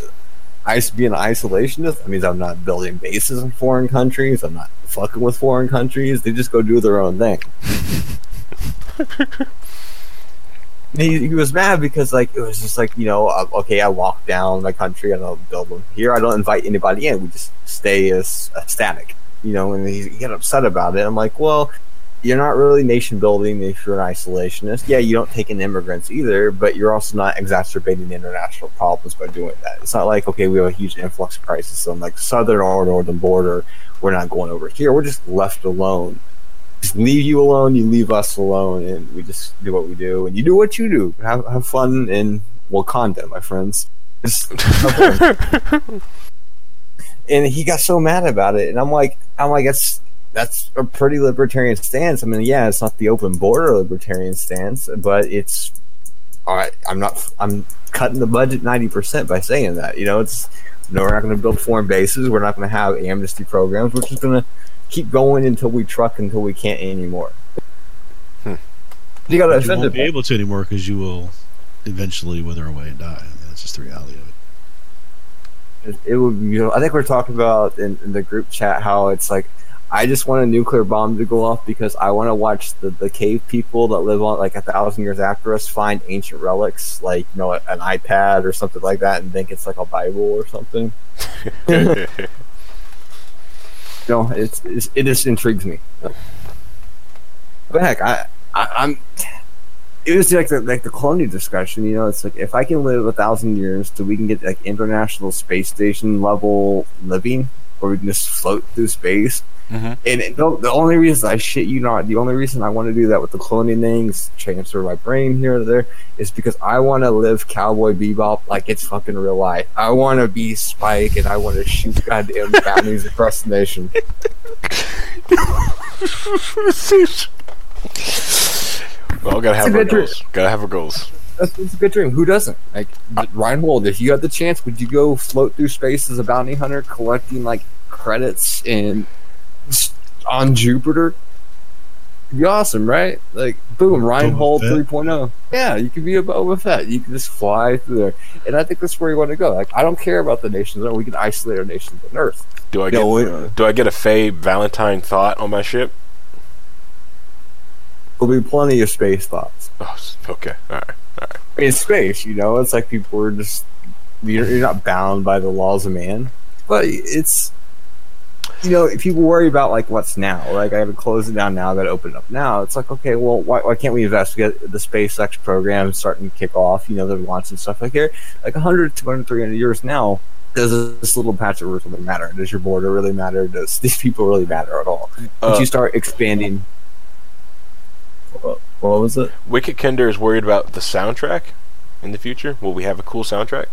I used to be an isolationist. That means I'm not building bases in foreign countries. I'm not fucking with foreign countries. They just go do their own thing. he, he was mad because like it was just like you know uh, okay I walk down my country I don't build them here I don't invite anybody in we just stay as uh, static you know and he, he got upset about it I'm like well you're not really nation building if you're an isolationist yeah you don't take in immigrants either but you're also not exacerbating international problems by doing that it's not like okay we have a huge influx crisis on like southern or northern border we're not going over here we're just left alone just leave you alone, you leave us alone, and we just do what we do, and you do what you do. Have, have fun in Wakanda, my friends. Just have fun. and he got so mad about it, and I'm like, I'm like, that's that's a pretty libertarian stance. I mean, yeah, it's not the open border libertarian stance, but it's all right. I'm not. I'm cutting the budget ninety percent by saying that. You know, it's no, we're not going to build foreign bases. We're not going to have amnesty programs. We're just going to keep going until we truck until we can't anymore. Hmm. You got to you won't be it. able to anymore because you will eventually wither away and die. I mean, that's just the reality of it. It would. You know, I think we're talking about in, in the group chat how it's like. I just want a nuclear bomb to go off because I want to watch the, the cave people that live on like a thousand years after us find ancient relics like you know an iPad or something like that and think it's like a Bible or something. know, it's, it's it just intrigues me. But heck, I, I I'm. It was like the like the colonial discussion. You know, it's like if I can live a thousand years, so we can get like international space station level living, where we can just float through space. Mhm. And it, the, the only reason I shit you not, the only reason I want to do that with the cloning things, transfer my brain here or there, is because I want to live Cowboy Bebop like it's fucking real life. I want to be Spike and I want to shoot goddamn bounties across the nation. well, gotta have our goals. Gotta have our goals. That's, that's a good dream. Who doesn't? Like Reinhold, if you had the chance, would you go float through space as a bounty hunter, collecting like credits in on Jupiter? It'd be awesome, right? Like, boom, Reinhold Fett. 3.0. Yeah, you could be a Boba Fett. You can just fly through there, and I think that's where you want to go. Like, I don't care about the nations. We can isolate our nations on Earth. Do I get No, we- Do I get a Faye Valentine thought on my ship? There'll be plenty of space thoughts. Oh, okay. All right. I mean, it's space, you know. It's like people are just you're, you're not bound by the laws of man, but it's you know if people worry about like what's now, like I got to close it down now, I got to open it up now. It's like okay, well, why, why can't we invest? We got the SpaceX program starting to kick off. You know, they're launching stuff like here, like 100, 200, 300 years now. Does this little patch of earth really matter? Does your border really matter? Does these people really matter at all? Once Uh, you start expanding, what, what was it? Wicked Kinder is worried about the soundtrack in the future. Will we have a cool soundtrack?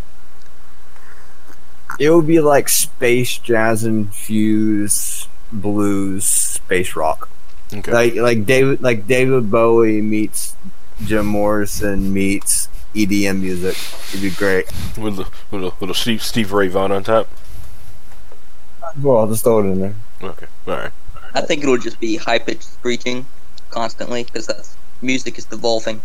It would be like space jazz infused blues, space rock. Okay. Like like David like David Bowie meets Jim Morrison meets EDM music. It'd be great. with a little, little Steve, Steve Ray Vaughan on top. Well, I'll just throw it in there. Okay, all right. I think it'll just be high pitched screeching constantly because that's music is devolving.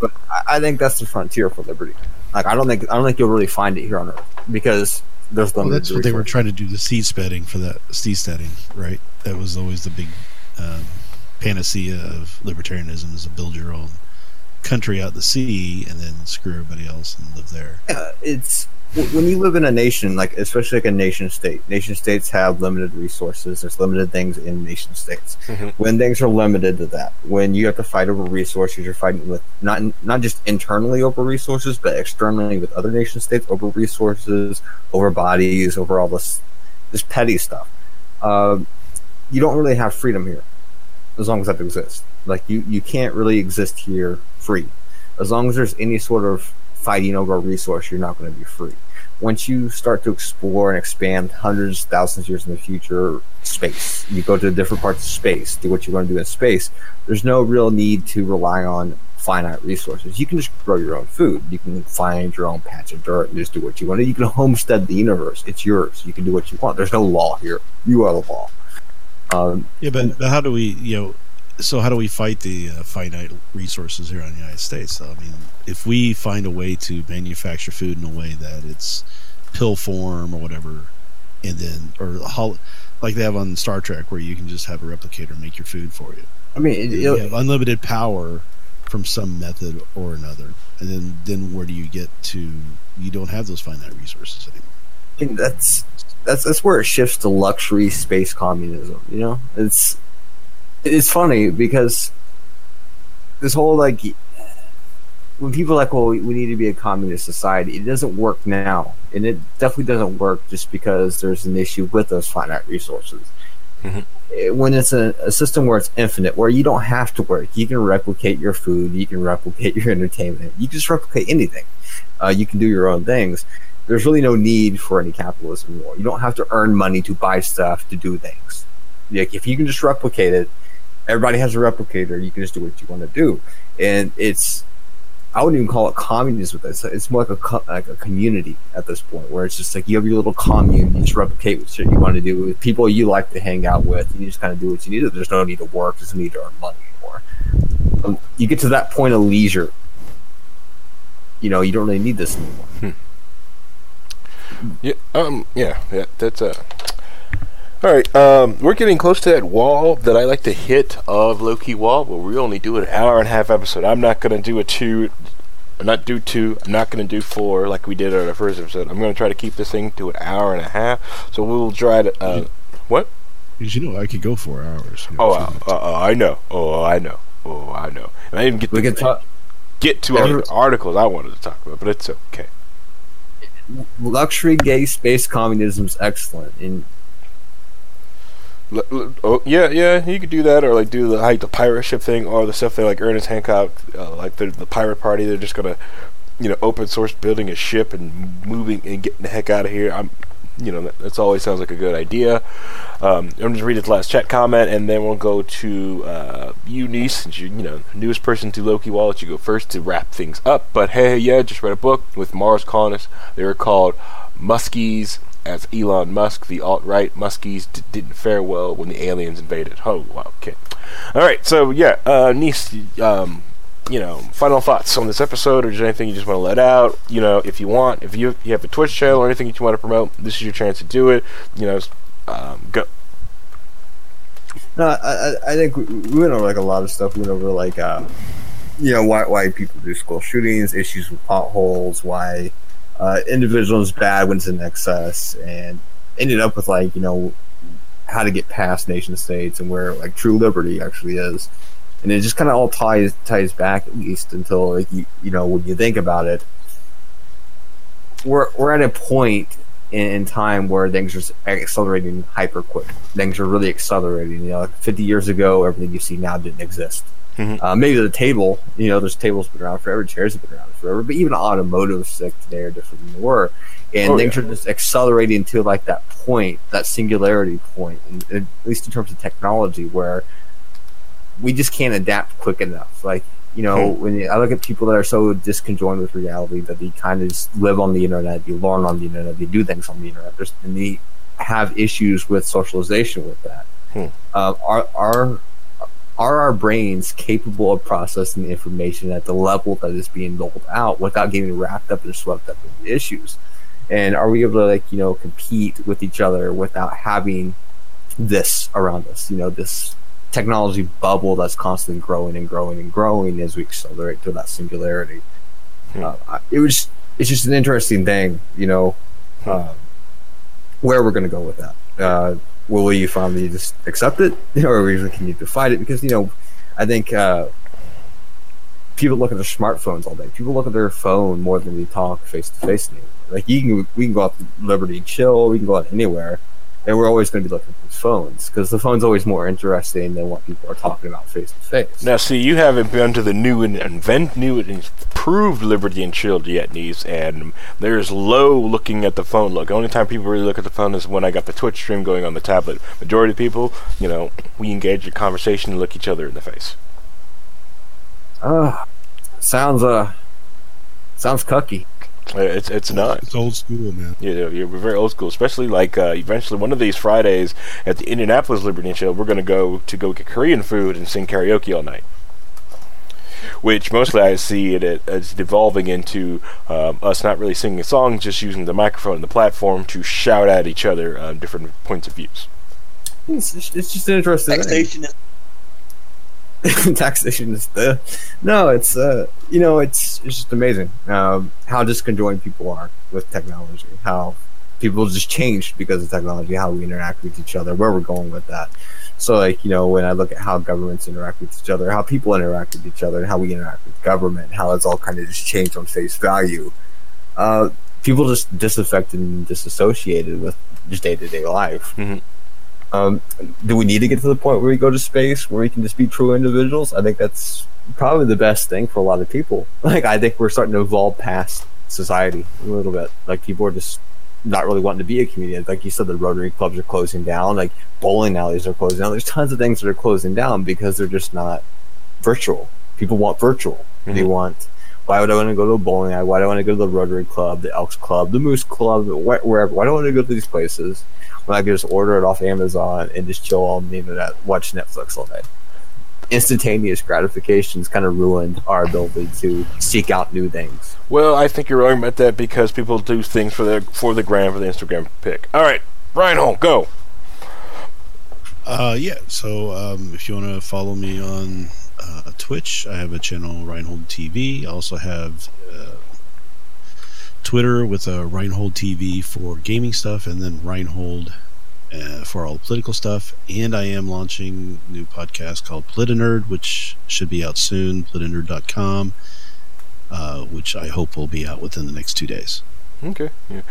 But I, I think that's the frontier for liberty. Like I don't think I don't think you'll really find it here on Earth because there's Well, limited. that's what they were trying to do the seed spreading for that seasteading, right? That was always the big um, panacea of libertarianism is to build your own country out the sea and then screw everybody else and live there. Yeah, it's w- when you live in a nation, like especially like a nation state. Nation states have limited resources. There's limited things in nation states. Mhm. When things are limited to that, when you have to fight over resources, you're fighting with not not just internally over resources, but externally with other nation states over resources, over bodies, over all this this petty stuff. Uh, you don't really have freedom here, as long as that exists. Like you, you can't really exist here free. As long as there's any sort of fighting over a resource, you're not going to be free. Once you start to explore and expand hundreds, thousands of years in the future, space, you go to different parts of space, do what you want to do in space. There's no real need to rely on finite resources. You can just grow your own food. You can find your own patch of dirt and just do what you want. You can homestead the universe. It's yours. You can do what you want. There's no law here. You are the law. Um, Yeah, but, but how do we, you know, so how do we fight the uh, finite resources here in the United States? I mean, if we find a way to manufacture food in a way that it's pill form or whatever, and then or hol- like they have on Star Trek, where you can just have a replicator make your food for you. I mean, it, You have unlimited power from some method or another, and then then where do you get to? You don't have those finite resources anymore. I mean, that's that's that's where it shifts to luxury space communism. You know, it's it's funny because this whole like when people are like, well, we need to be a communist society. It doesn't work now, and it definitely doesn't work just because there's an issue with those finite resources. Mhm. Eh, When it's a, a system where it's infinite, where you don't have to work, you can replicate your food, you can replicate your entertainment, you can just replicate anything. Uh, you can do your own things there's really no need for any capitalism anymore. You don't have to earn money to buy stuff to do things. Like if you can just replicate it, everybody has a replicator. You can just do what you want to do, and it's I wouldn't even call it communism. It's it's more like a co- like a community at this point, where it's just like you have your little commune. You just replicate what you want to do with people you like to hang out with. You just kind of do what you need. to. There's no need to work. There's no need to earn money anymore. Um, you get to that point of leisure. You know, you don't really need this anymore. Yeah, um, yeah, yeah, that's uh. All right, um, we're getting close to that wall that I like to hit of low key wall, but we only do an hour and a half episode. I'm not gonna do a two, not do two. I'm not gonna do four like we did on our first episode. I'm gonna try to keep this thing to an hour and a half. So we'll try to. Uh, what? Because you know, I could go four hours. you know, Oh, uh, uh, uh, I know. Oh, I know. Oh, I know. And I didn't get We to can talk. get to all Every- the articles I wanted to talk about, but it's okay. luxury gay space communism is excellent and L- l- oh yeah, yeah, you could do that, or like do the like the pirate ship thing, or the stuff they like Ernest Hancock, uh, like the the pirate party. They're just gonna, you know, open source building a ship and moving and getting the heck out of here. I'm, you know, that that's always sounds like a good idea. Um, I'm just read the last chat comment, and then we'll go to uh, you, niece, since you you know newest person to Loki Wallet. You go first to wrap things up. But hey, yeah, just read a book with Mars colonists. They were called Muskies as Elon Musk, the alt right Muskies, d- didn't fare well when the aliens invaded. Oh, wow, okay. All right, so yeah, uh, niece, um, you know, final thoughts on this episode, or just anything you just want to let out. You know, if you want, if you you have a Twitch channel or anything you want to promote, this is your chance to do it. You know, um, go. no I, I, think we, we went over like a lot of stuff we went over like uh you know why why people do school shootings issues with potholes why uh individuals bad when it's in excess and ended up with like you know how to get past nation states and where like true liberty actually is and it just kind of all ties ties back at least until like you you know when you think about it we're we're at a point in, in time where things are accelerating hyper quick. Things are really accelerating. You know, like 50 years ago, everything you see now didn't exist. Mhm. Uh, maybe the table, you know, there's tables been around forever, chairs have been around forever, but even automotives like today are different than they were, and Oh, things yeah. are just accelerating to like that point, that singularity point, and, at least in terms of technology, where we just can't adapt quick enough. Like you know, Hmm. when I look at people that are so disconjoined with reality that they kind of just live on the internet, they learn on the internet, they do things on the internet. There's, and they have issues with socialization with that. Hmm. Uh, are are are our brains capable of processing information at the level that is being doled out without getting wrapped up and swept up in the issues? And are we able to like you know compete with each other without having this around us? You know this technology bubble that's constantly growing and growing and growing as we accelerate to that singularity. Hmm. Uh, it was it's just an interesting thing, you know, uh, where we're going to go with that. Uh, will you finally just accept it, or are to continue to fight it? Because you know, I think uh, people look at their smartphones all day. People look at their phone more than we talk face to face. Like you can, we can go out to Liberty, chill. We can go out anywhere, and we're always going to be looking at phones because the phone's always more interesting than what people are talking about face to face. Now, see, you haven't been to the new and invent new and improved Liberty and Shield yet, niece, and there's low looking at the phone look. The only time people really look at the phone is when I got the Twitch stream going on the tablet. Majority of people, you know, we engage in conversation and look each other in the face. Uh, sounds uh, sounds cucky. It's it's not. It's old school, man. You know, you're very old school, especially like uh, eventually one of these Fridays at the Indianapolis Liberty Show, we're going to go to go get Korean food and sing karaoke all night. Which mostly I see it as devolving into um, us not really singing a song, just using the microphone and the platform to shout at each other on different points of views. It's just, it's just an interesting. thing. Taxation is taxation is the no it's uh you know it's it's just amazing um how disconjoined people are with technology how people just changed because of technology how we interact with each other where we're going with that so like you know when i look at how governments interact with each other how people interact with each other and how we interact with government how it's all kind of just changed on face value uh people just disaffected and disassociated with just day-to-day life Mhm. Um, do we need to get to the point where we go to space where we can just be true individuals? I think that's probably the best thing for a lot of people. Like, I think we're starting to evolve past society a little bit. Like, people are just not really wanting to be a comedian. Like you said, the Rotary clubs are closing down. Like, bowling alleys are closing down. There's tons of things that are closing down because they're just not virtual. People want virtual. They Mhm. want. Why would I want to go to a bowling alley? Why do I want to go to the Rotary Club, the Elks Club, the Moose Club, wh- wherever? Why do I want to go to these places when I can just order it off Amazon and just chill on the internet, watch Netflix all day? Instantaneous gratifications kind of ruined our ability to seek out new things. Well, I think you're wrong about that because people do things for the for the gram for the Instagram pic. All right, Reinhold, go. Uh, yeah. So um, if you want to follow me on uh, Twitch, I have a channel Reinhold TV. I also have uh, Twitter with a Reinhold TV for gaming stuff, and then Reinhold uh, for all political stuff. And I am launching a new podcast called Politinerd, which should be out soon. Politinerd.com, uh, which I hope will be out within the next two days. Okay. Yeah.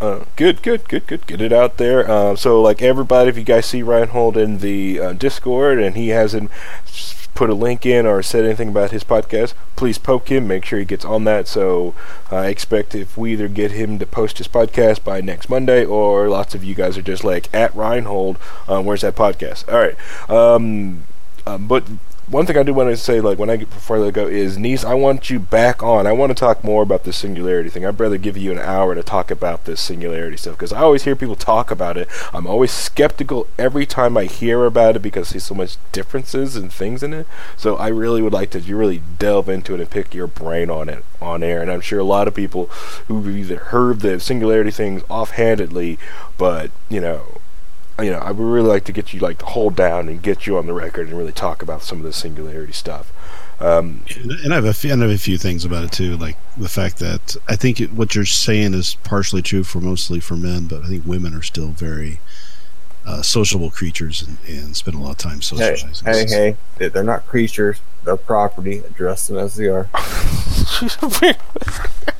Uh, good, good, good, good. Get it out there. Uh, so, like everybody, if you guys see Reinhold in the uh, Discord and he hasn't s- put a link in or said anything about his podcast, please poke him. Make sure he gets on that. So, I expect if we either get him to post his podcast by next Monday, or lots of you guys are just like at Reinhold, uh, where's that podcast? All right. Um, um, but one thing I do want to say, like when I get before I let go, is niece, I want you back on. I want to talk more about the singularity thing. I'd rather give you an hour to talk about this singularity stuff because I always hear people talk about it. I'm always skeptical every time I hear about it because there's so much differences and things in it. So I really would like to you really delve into it and pick your brain on it on air. And I'm sure a lot of people who've either heard the singularity things offhandedly, but you know you know, I would really like to get you like to hold down and get you on the record and really talk about some of the singularity stuff. Um, And I have a few, I have a few things about it too, like the fact that I think it, what you're saying is partially true for mostly for men, but I think women are still very uh, sociable creatures and, and spend a lot of time socializing. hey, hey! They- They're not creatures; they're property. Address them as they are.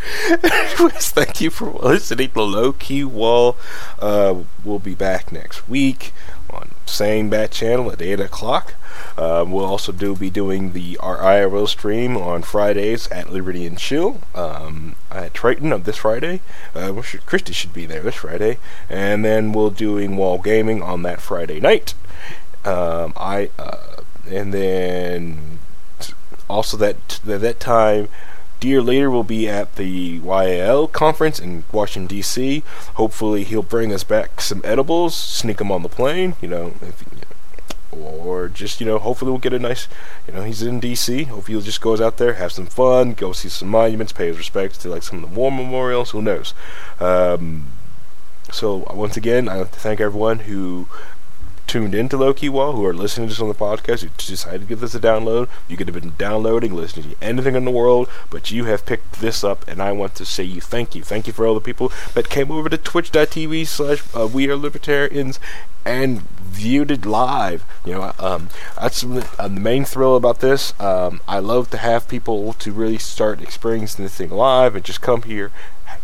Anyways, thank you for listening to Low Key Wall. Uh, we'll be back next week on same bat channel at eight o'clock. Um, we'll also do be doing the our IRL stream on Fridays at Liberty and Chill um, at Triton of this Friday. Uh, should, Christy should be there this Friday, and then we'll doing Wall Gaming on that Friday night. Um, I uh, and then also that that time Dear later will be at the YAL conference in Washington D.C. Hopefully he'll bring us back some edibles, sneak them on the plane. You know, if, or just you know, hopefully we'll get a nice. You know, he's in D.C. Hopefully he just goes out there, have some fun, go see some monuments, pay his respects to like some of the war memorials. Who knows? Um, so once again, I want to thank everyone who tuned into Loki Wall, who are listening to this on the podcast, who decided to give this a download. You could have been downloading, listening to anything in the world, but you have picked this up, and I want to say you thank you. Thank you for all the people that came over to twitch.tv slash uh, we are libertarians and viewed it live. You know, um, that's uh, the main thrill about this. Um, I love to have people to really start experiencing this thing live and just come here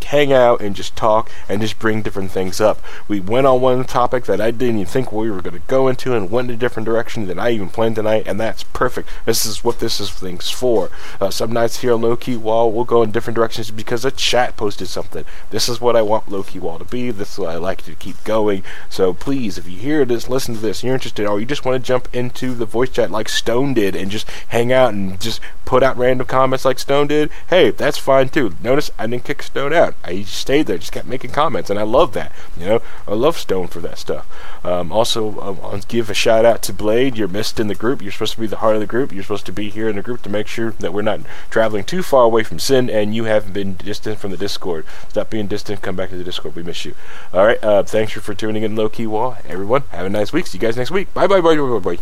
hang out and just talk and just bring different things up. We went on one topic that I didn't even think we were going to go into and went in a different direction than I even planned tonight, and that's perfect. This is what this is things for. Uh, some nights here on Low Key Wall, we'll go in different directions because a chat posted something. This is what I want Low Key Wall to be. This is what I like to keep going. So please, if you hear this, listen to this, you're interested, or you just want to jump into the voice chat like Stone did and just hang out and just put out random comments like Stone did, hey, that's fine too. Notice I didn't kick Stone out. I stayed there, just kept making comments, and I love that. You know, I love Stone for that stuff. Um, also, um, I'll give a shout out to Blade. You're missed in the group. You're supposed to be the heart of the group. You're supposed to be here in the group to make sure that we're not traveling too far away from sin, and you haven't been distant from the Discord. Stop being distant. Come back to the Discord. We miss you. All right. Uh, thanks for tuning in, Low Key Wall. Everyone, have a nice week. See you guys next week. Bye bye bye bye bye.